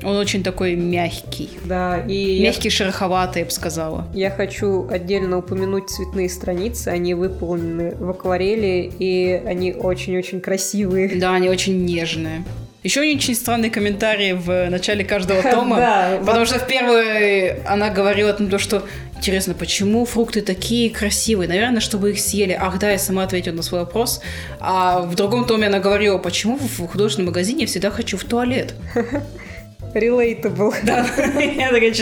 Он очень такой мягкий. Да, и я, Мягкий, шероховатый, я бы сказала. я хочу отдельно упомянуть цветные страницы. Они выполнены в акварели, и они очень-очень красивые. Да, они очень нежные. Еще очень странные комментарии в начале каждого тома. Да, Потому что в первой она говорила о том, что интересно, почему фрукты такие красивые? Наверное, чтобы их съели. Ах да, я сама ответила на свой вопрос. А в другом томе она говорила, почему в художественном магазине я всегда хочу в туалет. Relatable. Да, я такая,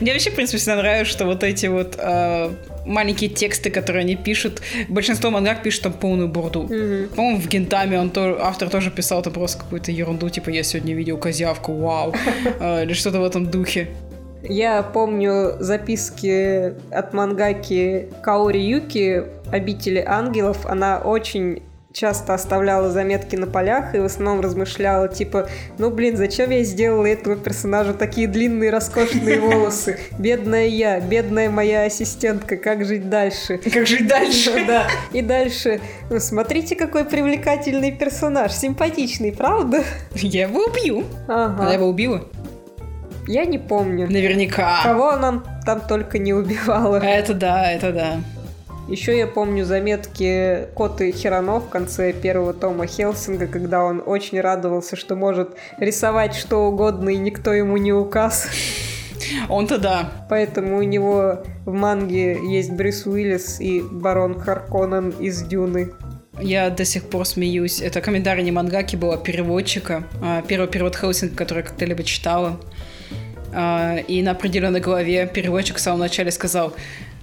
мне вообще, в принципе, всегда нравится, что вот эти вот э, маленькие тексты, которые они пишут, большинство мангак пишут там полную бурду. Мгм. По-моему, в Гентаме он то, автор тоже писал там просто какую-то ерунду, типа «Я сегодня видел козявку, вау!» э, Или что-то в этом духе. Я помню записки от мангаки Каори Юки «Обители ангелов». Она очень часто оставляла заметки на полях и в основном размышляла, типа, ну, блин, зачем я сделала этого персонажа такие длинные роскошные волосы? Бедная я, бедная моя ассистентка, как жить дальше? Как жить дальше? Да. И дальше, ну, смотрите, какой привлекательный персонаж, симпатичный, правда? Я его убью. Она Ага. его убила? Я не помню. Наверняка. Кого она там только не убивала. Это да, это да. Еще я помню заметки Коты Хирано в конце первого тома Хелсинга, когда он очень радовался, что может рисовать что угодно, и никто ему не указ. Он-то да. Поэтому у него в манге есть Брюс Уиллис и барон Харконнен из Дюны. Я до сих пор смеюсь. Это комментарий не мангаки было, а переводчика. А, Первый перевод Хелсинга, который я как-то-либо читала. А, И на определенной главе переводчик в самом начале сказал,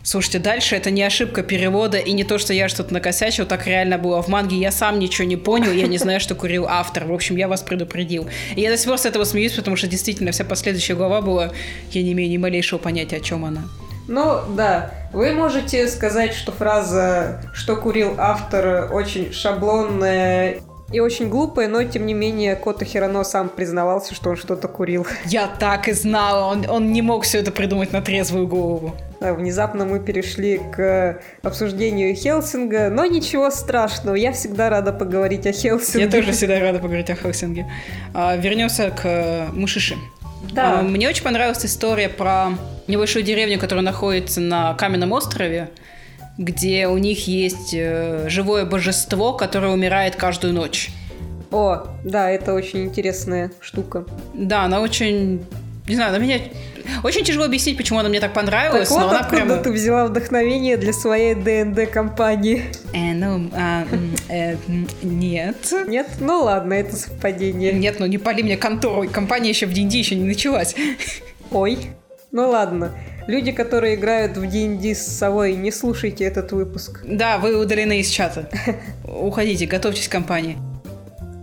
Слушайте, дальше это не ошибка перевода и не то, что я что-то накосячил, так реально было в манге. Я сам ничего не понял, я не знаю, что курил автор. В общем, я вас предупредил. И я до сих пор с этого смеюсь, потому что действительно вся последующая глава была, я не имею ни малейшего понятия, о чем она. Ну, да, вы можете сказать, что фраза «что курил автор» очень шаблонная и очень глупая, но, тем не менее, Кота Хирано сам признавался, что он что-то курил. Я так и знала, он, он не мог все это придумать на трезвую голову. Да, внезапно мы перешли к обсуждению Хелсинга, но ничего страшного, я всегда рада поговорить о Хелсинге. Я тоже всегда рада поговорить о Хелсинге. А, вернемся к э, Мушиши. Да. А, Мне очень понравилась история про небольшую деревню, которая находится на каменном острове, где у них есть э, живое божество, которое умирает каждую ночь. О, да, это очень интересная штука. Да, она очень... Не знаю, она меня... Очень тяжело объяснить, почему она мне так понравилась, так но вот она откуда прямо... ты взяла вдохновение для своей ДНД-компании. Э, ну, а, э, нет. Нет? Ну ладно, это совпадение. Нет, ну не пали мне контору, компания еще в D&D еще не началась. Ой. Ну ладно. Люди, которые играют в D&D с совой, не слушайте этот выпуск. Да, вы удалены из чата. Уходите, готовьтесь к компании.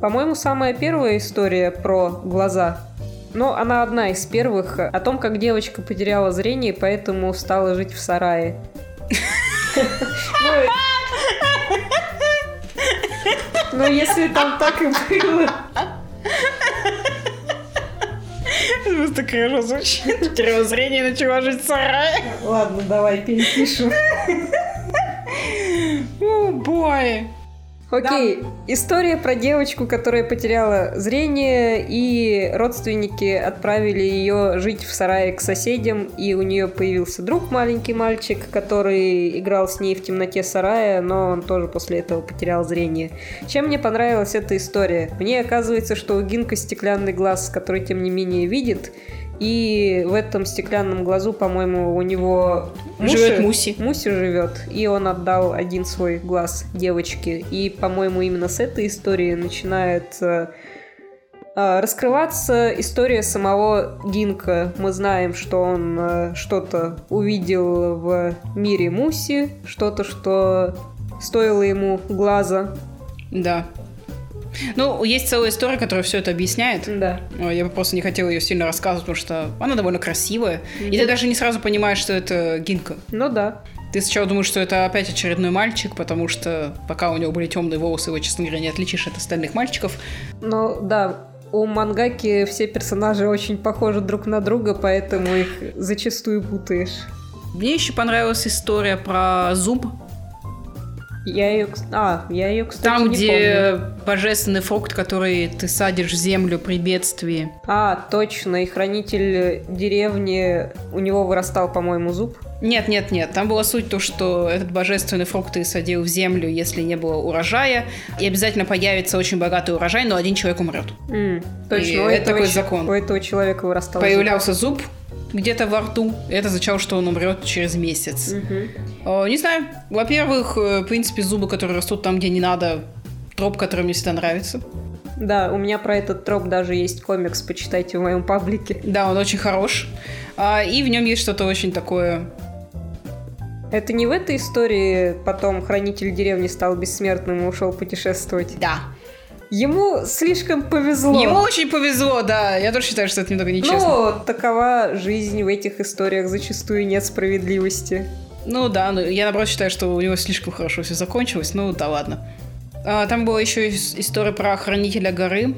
По-моему, самая первая история про глаза но она одна из первых о том, как девочка потеряла зрение, поэтому стала жить в сарае. Ну, если там так и было. Просто хорошо звучит. Потеряла зрение и начала жить в сарае. Ладно, давай перепишем. О, бой. Окей, да. история про девочку, которая потеряла зрение, и родственники отправили ее жить в сарае к соседям, и у нее появился друг, маленький мальчик, который играл с ней в темноте сарая, но он тоже после этого потерял зрение. Чем мне понравилась эта история? Мне оказывается, что у Гинка стеклянный глаз, который тем не менее видит, и в этом стеклянном глазу, по-моему, у него Муши, живет Муси. Муси живет, и он отдал один свой глаз девочке. И, по-моему, именно с этой истории начинает э, э, раскрываться история самого Гинка. Мы знаем, что он э, что-то увидел в мире Муси, что-то, что стоило ему глаза. Да. Ну, есть целая история, которая все это объясняет. Да. Я бы просто не хотела ее сильно рассказывать, потому что она довольно красивая. Mm-hmm. И ты даже не сразу понимаешь, что это Гинка. Ну да. Ты сначала думаешь, что это опять очередной мальчик, потому что пока у него были темные волосы, его, честно говоря, не отличишь от остальных мальчиков. Ну да, у мангаки все персонажи очень похожи друг на друга, поэтому их зачастую путаешь. Мне еще понравилась история про зуб, я ее, а, я ее, кстати, Там, не где помню. божественный фрукт, который ты садишь в землю при бедствии. А, точно, и хранитель деревни, у него вырастал, по-моему, зуб. Нет, нет, нет. Там была суть то, что этот божественный фрукт ты садил в землю, если не было урожая, и обязательно появится очень богатый урожай, но один человек умрет. Mm, точно, и это такой закон. У этого человека вырастал Появлялся зуб, зуб где-то во рту. Это означало, что он умрет через месяц. Угу. Не знаю. Во-первых, э, в принципе, зубы, которые растут там, где не надо, троп, который мне всегда нравится. Да, у меня про этот троп даже есть комикс, почитайте в моем паблике. Да, он очень хорош. А, и в нем есть что-то очень такое это не в этой истории потом хранитель деревни стал бессмертным и ушел путешествовать? Да. Ему слишком повезло. Ему очень повезло, да. Я тоже считаю, что это немного нечестно. Ну, такова жизнь в этих историях. Зачастую нет справедливости. Ну да, ну, я наоборот считаю, что у него слишком хорошо все закончилось. Ну да ладно. А, там была еще история про хранителя горы,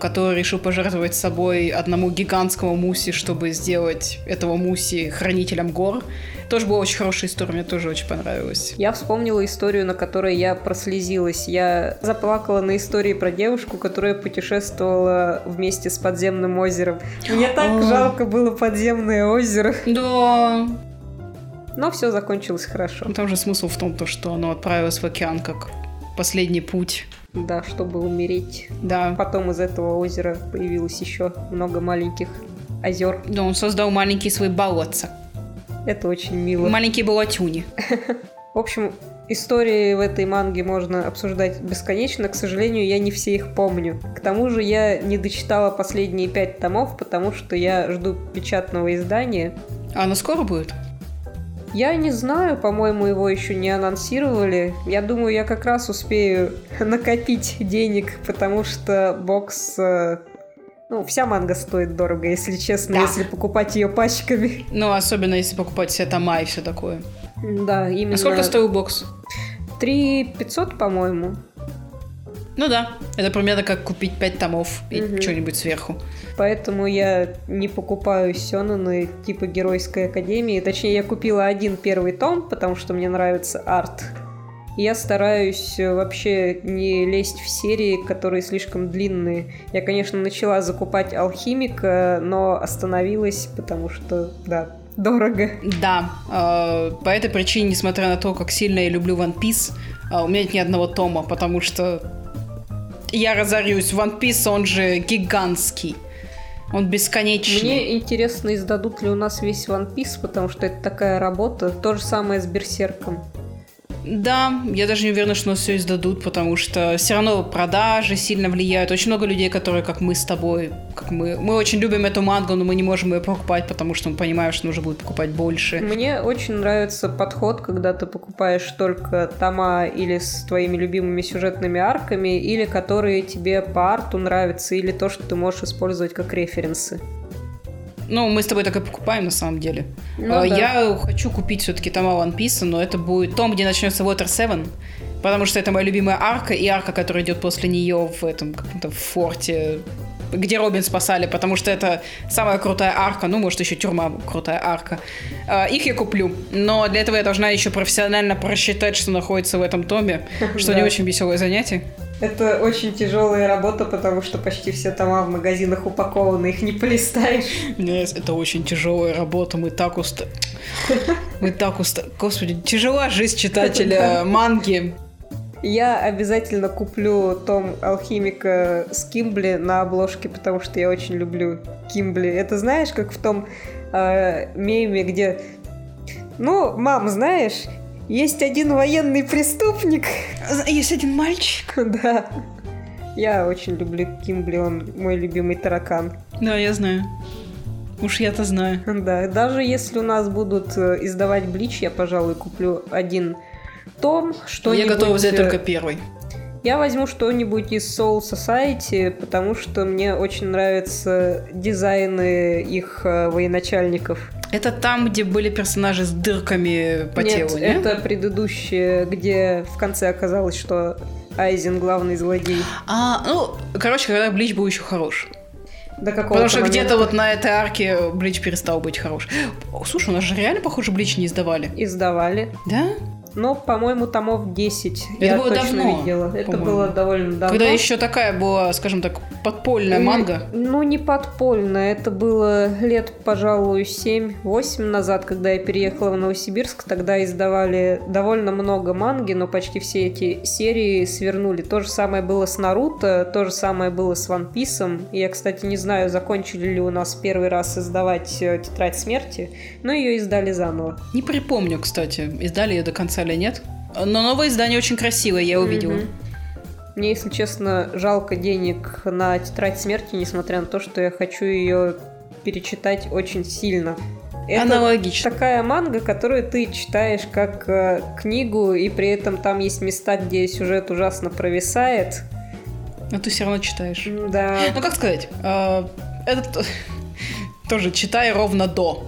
который решил пожертвовать собой одному гигантскому муси, чтобы сделать этого муси хранителем гор. Тоже была очень хорошая история, мне тоже очень понравилась. Я вспомнила историю, на которой я прослезилась. Я заплакала на истории про девушку, которая путешествовала вместе с подземным озером. Мне так жалко было подземное озеро. Да. Но все закончилось хорошо. Там же смысл в том, то, что оно отправилось в океан как последний путь. Да, чтобы умереть. Да. Потом из этого озера появилось еще много маленьких озер. Да, он создал маленькие свои болотца. Это очень мило. Маленькие болотюни. В общем, истории в этой манге можно обсуждать бесконечно. К сожалению, я не все их помню. К тому же я не дочитала последние пять томов, потому что я жду печатного издания. А оно скоро будет? Я не знаю, по-моему, его еще не анонсировали. Я думаю, я как раз успею накопить денег, потому что бокс э, ну, вся манга стоит дорого, если честно, да. если покупать ее пачками. Ну, особенно если покупать все тома и все такое. Да, именно. А сколько стоил бокс? 3 500, по-моему. Ну да, это примерно как купить 5 томов и угу. что-нибудь сверху. Поэтому я не покупаю сёнэны типа Геройской Академии. Точнее, я купила один первый том, потому что мне нравится арт я стараюсь э, вообще не лезть в серии, которые слишком длинные. Я, конечно, начала закупать алхимика, но остановилась, потому что, да, дорого. Да, э, по этой причине, несмотря на то, как сильно я люблю One Piece, э, у меня нет ни одного тома, потому что я разорюсь. One Piece, он же гигантский. Он бесконечный. Мне интересно, издадут ли у нас весь One Piece, потому что это такая работа. То же самое с Берсерком. Да, я даже не уверена, что нас все издадут, потому что все равно продажи сильно влияют. Очень много людей, которые, как мы с тобой, как мы, мы очень любим эту мангу, но мы не можем ее покупать, потому что мы понимаем, что нужно будет покупать больше. Мне очень нравится подход, когда ты покупаешь только тома или с твоими любимыми сюжетными арками, или которые тебе по арту нравятся, или то, что ты можешь использовать как референсы. Ну, мы с тобой так и покупаем на самом деле. Ну А, да. Я хочу купить все-таки тома One Piece, но это будет том, где начнется Water 7. Потому что это моя любимая арка, и арка, которая идет после нее в этом каком-то форте, где Робин спасали, потому что это самая крутая арка, ну, может, еще тюрьма крутая арка. А, Их я куплю, но для этого я должна еще профессионально просчитать, что находится в этом томе, что не очень веселое занятие. Это очень тяжелая работа, потому что почти все тома в магазинах упакованы, их не полистаешь. Нет, это очень тяжелая работа, мы так уста... Мы так уста... Господи, тяжела жизнь читателя манги. Я обязательно куплю том алхимика с Кимбли на обложке, потому что я очень люблю Кимбли. Это знаешь, как в том э, меме, где... Ну, мам, знаешь, есть один военный преступник. Есть один мальчик. Да. Я очень люблю Кимбли, он мой любимый таракан. Да, я знаю. Уж я-то знаю. Да, даже если у нас будут э, издавать Блич, я, пожалуй, куплю один том, что я готова взять только первый. Я возьму что-нибудь из Soul Society, потому что мне очень нравятся дизайны их э, военачальников. Это там, где были персонажи с дырками по Нет, телу, не? это предыдущее, где в конце оказалось, что Айзен главный злодей. А, ну, короче, когда Блич был еще хорош. До какого Потому что где-то вот на этой арке Блич перестал быть хорош. Слушай, у нас же реально, похоже, Блич не издавали. издавали. Да? Но, по-моему, томов 10 Это я было точно давно, видела. Это было довольно давно. Когда еще такая была, скажем так, подпольная манга. Ну, не подпольно. Это было лет, пожалуй, 7-8 назад, когда я переехала в Новосибирск. Тогда издавали довольно много манги, но почти все эти серии свернули. То же самое было с Наруто, то же самое было с Ван Писом. Я, кстати, не знаю, закончили ли у нас первый раз издавать э, Тетрадь Смерти, но ее издали заново. Не припомню, кстати, издали ее до конца или нет. Но новое издание очень красивое, я увидела. Мгм. Мне, если честно, жалко денег на Тетрадь Смерти, несмотря на то, что я хочу ее перечитать очень сильно. Это Аналогично. такая манга, которую ты читаешь как э, книгу, и при этом там есть места, где сюжет ужасно провисает. Но ты все равно читаешь. Да. Ну, как сказать, э, этот тоже читай ровно до.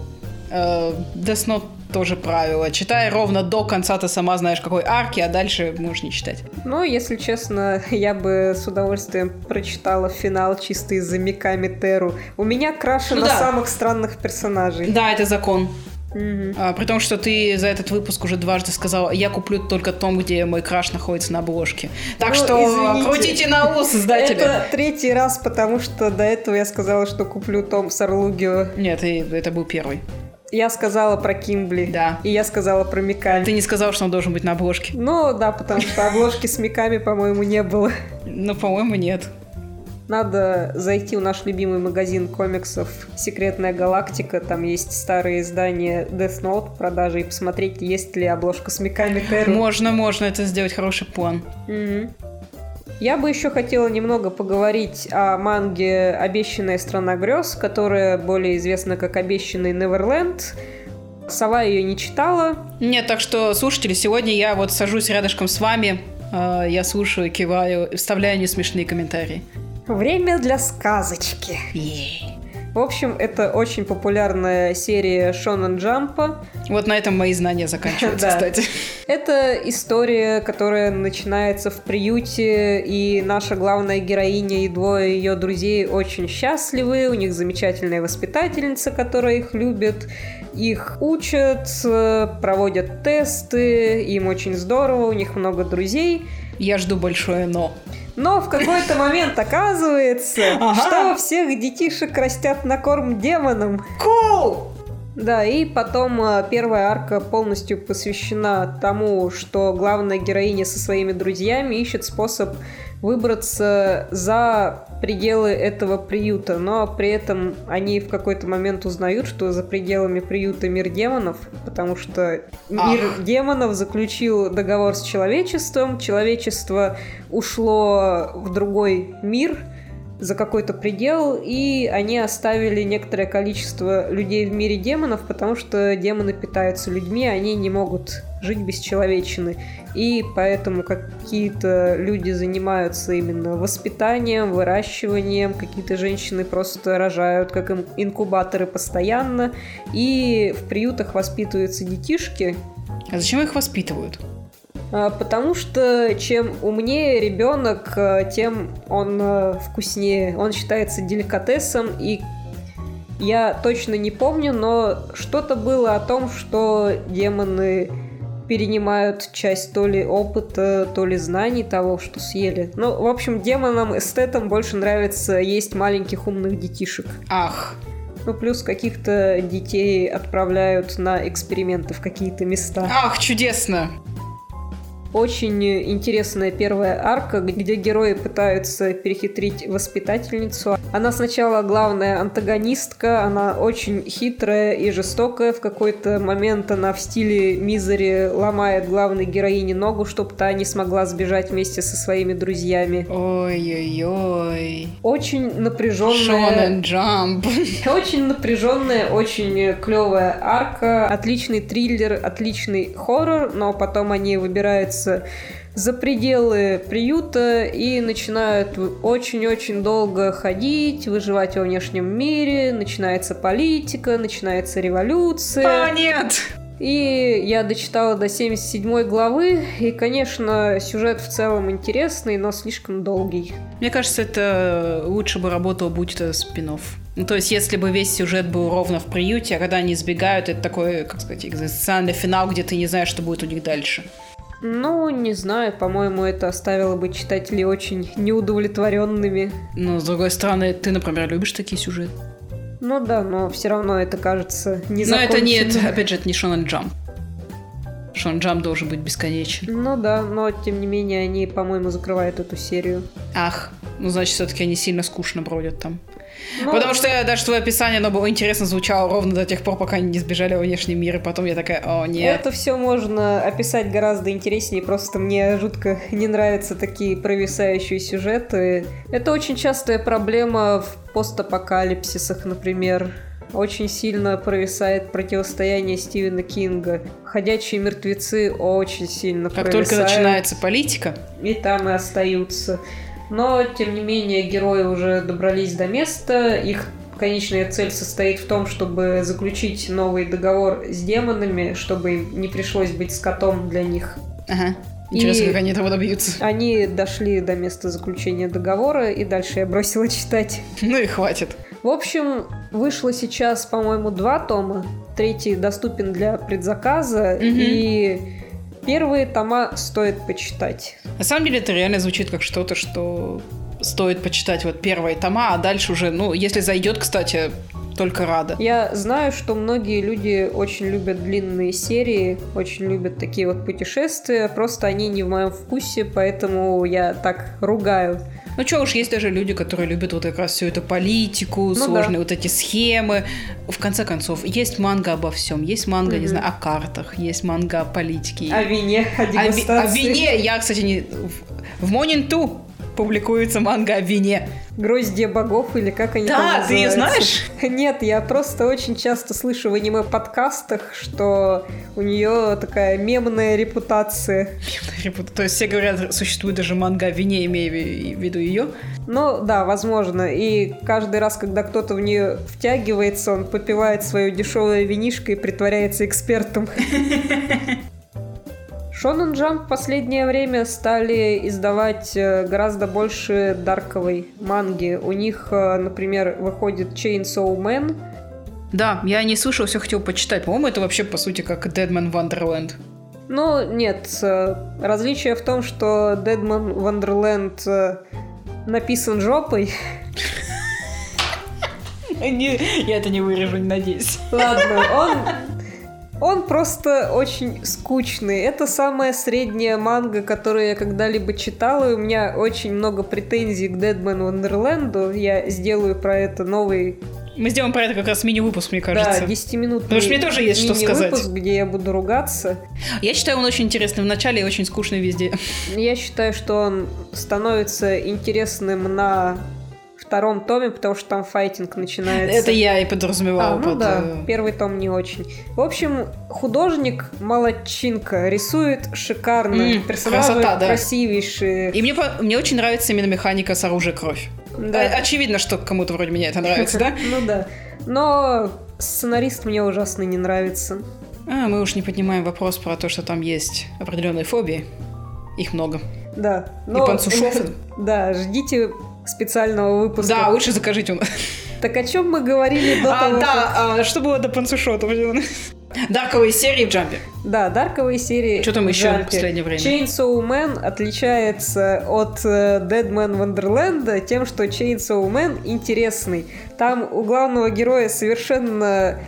Э, Death Note тоже правило. Читай ровно до конца, ты сама знаешь, какой арки, а дальше можешь не читать. Ну, если честно, я бы с удовольствием прочитала финал чисто из-за Миками Теру. У меня краши Ну на да. самых странных персонажей. Да, это закон. Мгм. А, при том, что ты за этот выпуск уже дважды сказала, я куплю только том, где мой краш находится на обложке. Так Ну, что извините. крутите на ус, издатели. Это третий раз, потому что до этого я сказала, что куплю том Сарлугио. Нет, и это был первый. Я сказала про Кимбли. Да. И я сказала про Миками. Ты не сказал, что он должен быть на обложке. Ну да, потому что обложки с Миками, по-моему, не было. Ну, по-моему, нет. Надо зайти в наш любимый магазин комиксов «Секретная галактика». Там есть старые издания Death Note в продаже. И посмотреть, есть ли обложка с Миками Теру. Можно, можно это сделать хороший план. Мгм. Я бы еще хотела немного поговорить о манге «Обещанная страна грез», которая более известна как «Обещанный Неверленд». Сова ее не читала. Нет, так что, слушатели, сегодня я вот сажусь рядышком с вами, э, я слушаю, киваю, вставляю несмешные комментарии. Время для сказочки. В общем, это очень популярная серия Шонен Джампа. Вот на этом мои знания заканчиваются, Да. кстати. Это история, которая начинается в приюте, и наша главная героиня и двое ее друзей очень счастливы, у них замечательная воспитательница, которая их любит, их учат, проводят тесты, им очень здорово, у них много друзей. Я жду большое но. Но в какой-то момент оказывается, Ага. что всех детишек растят на корм демонам. Cool! Да, и потом э, первая арка полностью посвящена тому, что главная героиня со своими друзьями ищет способ выбраться за пределы этого приюта, но при этом они в какой-то момент узнают, что за пределами приюта мир демонов, потому что мир Ах. демонов заключил договор с человечеством, человечество ушло в другой мир, за какой-то предел, и они оставили некоторое количество людей в мире демонов, потому что демоны питаются людьми, они не могут жить без человечины. И поэтому какие-то люди занимаются именно воспитанием, выращиванием, какие-то женщины просто рожают как инкубаторы постоянно, и в приютах воспитываются детишки. А зачем их воспитывают? А, потому что чем умнее ребенок, э, тем он э, вкуснее. Он считается деликатесом, и я точно не помню, но что-то было о том, что демоны перенимают часть то ли опыта, то ли знаний того, что съели. Ну, в общем, демонам, эстетам больше нравится есть маленьких умных детишек. Ах. Ну, плюс каких-то детей отправляют на эксперименты в какие-то места. Ах, чудесно! Очень интересная первая арка, где герои пытаются перехитрить воспитательницу. Она сначала главная антагонистка, она очень хитрая и жестокая. В какой-то момент она в стиле Мизери ломает главной героине ногу, чтобы та не смогла сбежать вместе со своими друзьями. Ой-ой-ой. Очень напряженная... Шонен Джамп. Очень напряженная, очень клевая арка. Отличный триллер, отличный хоррор, но потом они выбираются выбираются за пределы приюта и начинают очень-очень долго ходить, выживать во внешнем мире, начинается политика, начинается революция. А, нет! И я дочитала до 77 главы, и, конечно, сюжет в целом интересный, но слишком долгий. Мне кажется, это лучше бы работало, будь это спин -офф. Ну, то есть, если бы весь сюжет был ровно в приюте, а когда они сбегают, это такой, как сказать, экзистенциальный финал, где ты не знаешь, что будет у них дальше. Ну, не знаю, по-моему, это оставило бы читателей очень неудовлетворенными. Но, с другой стороны, ты, например, любишь такие сюжеты? Ну да, но все равно это кажется не Но это нет, опять же, это не Шонан Джамп. Шон Джамп должен быть бесконечен. Ну да, но тем не менее они, по-моему, закрывают эту серию. Ах, ну значит, все-таки они сильно скучно бродят там. Ну, Потому что даже твое описание, оно было интересно звучало ровно до тех пор, пока они не сбежали во внешний мир, и потом я такая, о, нет. Это все можно описать гораздо интереснее, просто мне жутко не нравятся такие провисающие сюжеты. Это очень частая проблема в постапокалипсисах, например очень сильно провисает противостояние Стивена Кинга. Ходячие мертвецы очень сильно как провисают. Как только начинается политика. И там и остаются. Но, тем не менее, герои уже добрались до места. Их конечная цель состоит в том, чтобы заключить новый договор с демонами, чтобы им не пришлось быть скотом для них. Ага. Интересно, и как они этого добьются. Они дошли до места заключения договора, и дальше я бросила читать. Ну и хватит. В общем, вышло сейчас, по-моему, два тома. Третий доступен для предзаказа, угу. и Первые тома стоит почитать. На самом деле это реально звучит как что-то, что стоит почитать вот первые тома, а дальше уже, ну, если зайдет, кстати, только рада. Я знаю, что многие люди очень любят длинные серии, очень любят такие вот путешествия, просто они не в моем вкусе, поэтому я так ругаю ну что уж, есть даже люди, которые любят вот как раз всю эту политику, ну, сложные да. вот эти схемы. В конце концов, есть манга обо всем. Есть манга, mm-hmm. не знаю, о картах, есть манга о политике. О вине, о дегустации. О, о вине. Я, кстати, не... в Morning 2 публикуется манга о вине. Гроздья богов или как они да, там называются? ты ее знаешь? Нет, я просто очень часто слышу в аниме-подкастах, что у нее такая мемная репутация. Мемная репутация. То есть все говорят, существует даже манга о вине, имея в виду ее? Ну, да, возможно. И каждый раз, когда кто-то в нее втягивается, он попивает свое дешевое винишко и притворяется экспертом. Шонен Джамп в последнее время стали издавать э, гораздо больше дарковой манги. У них, э, например, выходит Chainsaw Man. Да, я не слышал, все хотел почитать. По-моему, это вообще, по сути, как Deadman Wonderland. Ну, нет. Э, различие в том, что Deadman Wonderland написан жопой. Я это не вырежу, не надеюсь. Ладно, он он просто очень скучный. Это самая средняя манга, которую я когда-либо читала. И у меня очень много претензий к Deadman Wonderland. Я сделаю про это новый мы сделаем про это как раз мини-выпуск, мне кажется. Да, 10 минут. Потому что мне тоже есть что сказать. выпуск, где я буду ругаться. Я считаю, он очень интересный в начале и очень скучный везде. Я считаю, что он становится интересным на втором томе, потому что там файтинг начинается. Это я и подразумевала. А, ну под... да, э, первый том не очень. В общем, художник молодчинка, рисует шикарно, mm, персонажи красота, да. красивейшие. И мне, мне очень нравится именно механика с оружия кровь. Да. Очевидно, что кому-то вроде меня это нравится, да? Ну да. Но сценарист мне ужасно не нравится. А, мы уж не поднимаем вопрос про то, что там есть определенные фобии. Их много. Да. Но... И панцушов. Да, ждите специального выпуска. Да, лучше закажите у нас. Так о чем мы говорили до а, того, Да, как... а, что было до панцушота? Дарковые серии в джампе. Да, дарковые серии Что там еще в последнее время? Chainsaw Man отличается от э, Dead Man Wonderland тем, что Chainsaw Man интересный. Там у главного героя совершенно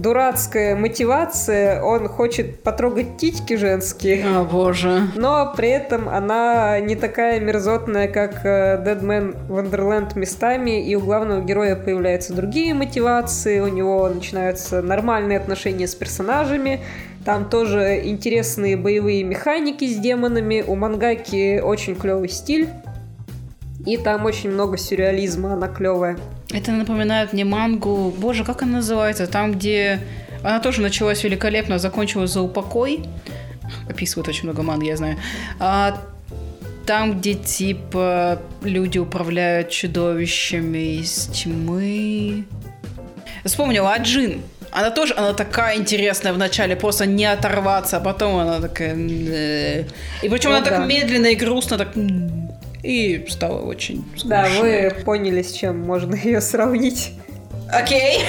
дурацкая мотивация, он хочет потрогать титьки женские. О, боже. Но при этом она не такая мерзотная, как э, Dead Man Wonderland местами, и у главного героя появляются другие мотивации, у него начинаются нормальные отношения с персонажами, там тоже интересные боевые механики с демонами, у мангаки очень клевый стиль. И там очень много сюрреализма, она клевая. Это напоминает мне мангу, боже, как она называется? Там, где она тоже началась великолепно, закончилась за упокой. Описывают очень много манг, я знаю. А там, где типа люди управляют чудовищами из тьмы. Вспомнила Аджин. Она тоже, она такая интересная в начале, просто не оторваться, а потом она такая... И причем ну, она да. так медленно и грустно, так и стало очень скучно. Да, вы поняли, с чем можно ее сравнить. Окей.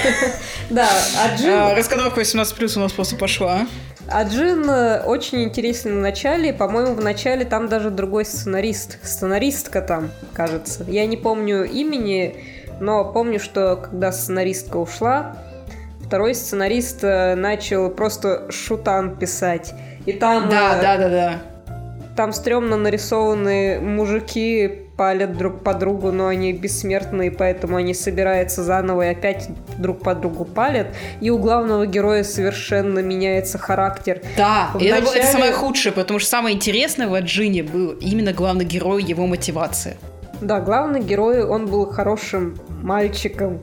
Да, а Джин... А, раскадровка 18+, у нас просто пошла. А Джин э, очень интересный в начале. По-моему, в начале там даже другой сценарист. Сценаристка там, кажется. Я не помню имени, но помню, что когда сценаристка ушла, второй сценарист э, начал просто шутан писать. И там... Да, э, да, да, да там стрёмно нарисованы мужики палят друг по другу, но они бессмертные, поэтому они собираются заново и опять друг по другу палят. И у главного героя совершенно меняется характер. Да, и начале... это, это самое худшее, потому что самое интересное в Джине был именно главный герой, его мотивация. Да, главный герой, он был хорошим мальчиком,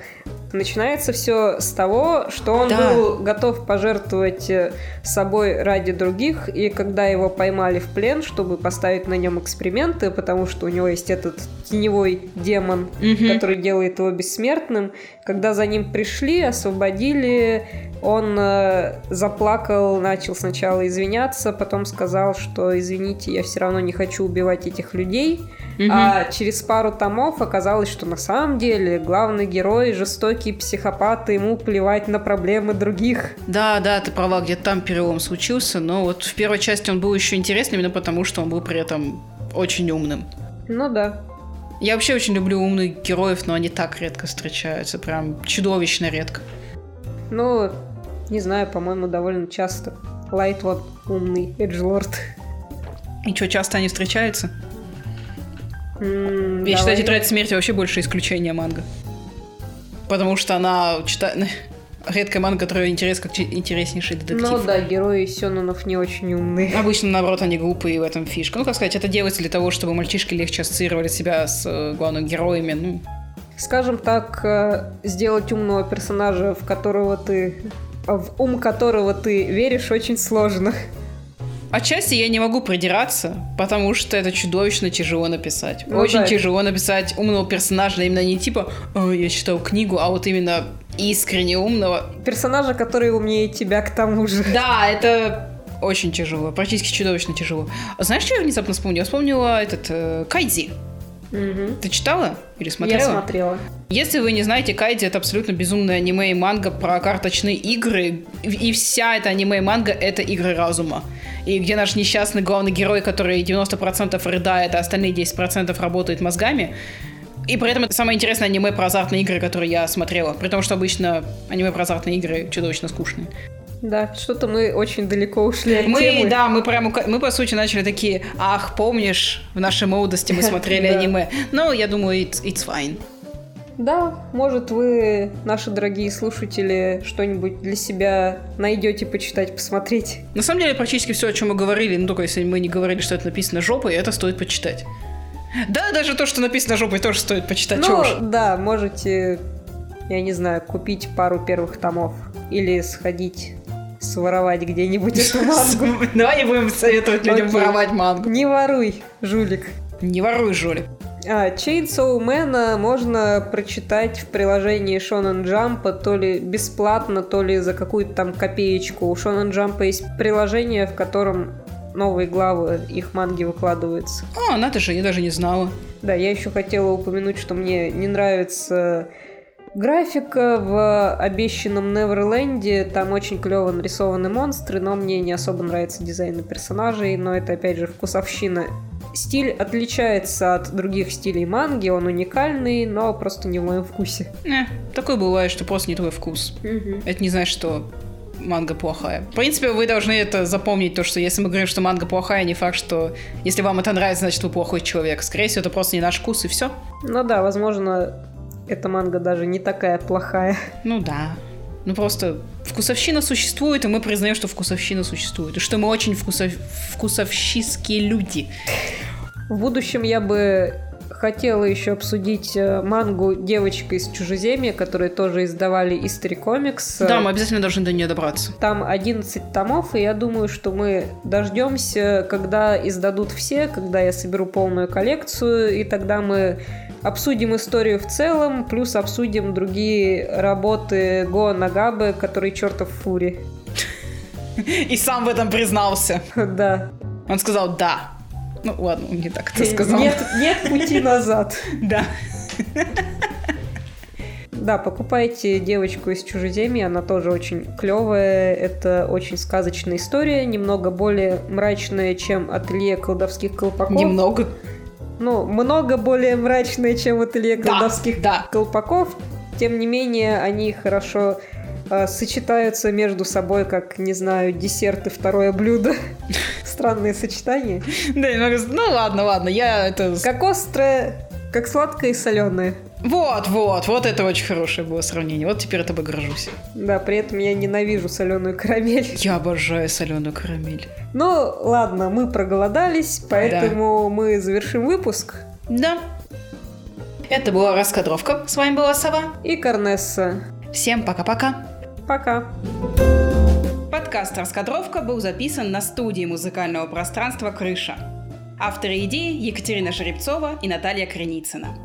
Начинается все с того, что он да. был готов пожертвовать э, собой ради других, и когда его поймали в плен, чтобы поставить на нем эксперименты, потому что у него есть этот теневой демон, угу. который делает его бессмертным, когда за ним пришли, освободили, он э, заплакал, начал сначала извиняться, потом сказал, что извините, я все равно не хочу убивать этих людей. Угу. А через пару томов оказалось, что на самом деле главный герой жестокий психопат, и ему плевать на проблемы других. Да, да, ты права, где-то там перелом случился, но вот в первой части он был еще интересным именно потому, что он был при этом очень умным. Ну да. Я вообще очень люблю умных героев, но они так редко встречаются, прям чудовищно редко. Ну, не знаю, по-моему, довольно часто. Лайт вот умный, Эджлорд. И что, часто они встречаются? Mm, Я давай. считаю, тетрадь смерти вообще больше исключение манга. Потому что она читает... Редкая манга, которая интерес как интереснейший детектив. Ну да, герои Сёнонов не очень умные. Обычно, наоборот, они глупые в этом фишка. Ну, как сказать, это делается для того, чтобы мальчишки легче ассоциировали себя с э, главными героями. Ну. Скажем так, э, сделать умного персонажа, в которого ты в ум которого ты веришь, очень сложно. Отчасти я не могу придираться, потому что это чудовищно тяжело написать. Ну, Очень да, тяжело написать умного персонажа, именно не типа я читал книгу, а вот именно искренне умного. Персонажа, который умнее тебя к тому же. Да, это очень тяжело, практически чудовищно тяжело. Знаешь, что я внезапно вспомнила? Я вспомнила этот э, Кайдзи. Угу. Ты читала или смотрела? Я смотрела. Если вы не знаете, Кайди это абсолютно безумное аниме и манга про карточные игры. И вся эта аниме и манга это игры разума. И где наш несчастный главный герой, который 90% рыдает, а остальные 10% работает мозгами, И при этом это самое интересное аниме про азартные игры, которые я смотрела. При том, что обычно аниме про азартные игры чудовищно скучные. Да, что-то мы очень далеко ушли от мы, темы. Да, мы прямо, мы по сути начали такие, ах, помнишь, в нашей молодости мы смотрели аниме. Но я думаю, it's, it's fine. Да, может вы, наши дорогие слушатели, что-нибудь для себя найдете почитать, посмотреть. На самом деле, практически все, о чем мы говорили, ну только если мы не говорили, что это написано жопой, это стоит почитать. Да, даже то, что написано жопой, тоже стоит почитать. Ну, да, можете, я не знаю, купить пару первых томов или сходить своровать где-нибудь эту мангу. Давай не будем советовать людям воровать мангу. Не воруй, жулик. Не воруй, жулик. А, Chainsaw Man можно прочитать в приложении Shonen Jump то ли бесплатно, то ли за какую-то там копеечку. У Shonen Jump есть приложение, в котором новые главы их манги выкладываются. А, надо же, я даже не знала. Да, я еще хотела упомянуть, что мне не нравится Графика в обещанном Неверленде, там очень клево нарисованы монстры, но мне не особо нравится дизайн персонажей, но это опять же вкусовщина. Стиль отличается от других стилей манги, он уникальный, но просто не в моем вкусе. Не, такое бывает, что просто не твой вкус. Угу. Это не значит, что манга плохая. В принципе, вы должны это запомнить, то, что если мы говорим, что манга плохая, не факт, что если вам это нравится, значит, вы плохой человек. Скорее всего, это просто не наш вкус, и все. Ну да, возможно, эта манга даже не такая плохая. Ну да. Ну просто вкусовщина существует, и мы признаем, что вкусовщина существует. И что мы очень вкусов... вкусовщистские люди. В будущем я бы хотела еще обсудить э, мангу «Девочка из чужеземья», которую тоже издавали History Comics. Да, мы обязательно должны до нее добраться. Там 11 томов, и я думаю, что мы дождемся, когда издадут все, когда я соберу полную коллекцию, и тогда мы обсудим историю в целом, плюс обсудим другие работы Го Нагабы, который чертов фури. И сам в этом признался. Да. Он сказал «да». Ну ладно, он не так это сказал. Нет, нет пути назад. Да. Да, покупайте девочку из чужеземья, она тоже очень клевая. Это очень сказочная история, немного более мрачная, чем ателье колдовских колпаков. Немного ну, много более мрачные, чем ателье колдовских да, да. колпаков. Тем не менее, они хорошо э, сочетаются между собой, как, не знаю, десерт и второе блюдо. Странные сочетания. Да, ну ладно, ладно, я это... Как острое, как сладкое и соленое. Вот, вот, вот это очень хорошее было сравнение. Вот теперь это горжусь. Да, при этом я ненавижу соленую карамель. Я обожаю соленую карамель. Ну, ладно, мы проголодались, поэтому да. мы завершим выпуск. Да. Это была раскадровка. С вами была Сова. И Корнесса. Всем пока-пока. Пока. Подкаст «Раскадровка» был записан на студии музыкального пространства «Крыша». Авторы идеи Екатерина Жеребцова и Наталья Креницына.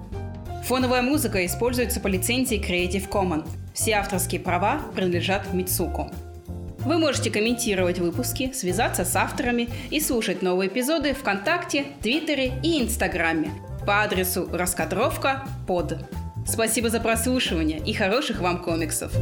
Фоновая музыка используется по лицензии Creative Commons. Все авторские права принадлежат Мицуку. Вы можете комментировать выпуски, связаться с авторами и слушать новые эпизоды ВКонтакте, Твиттере и Инстаграме по адресу раскадровка под. Спасибо за прослушивание и хороших вам комиксов!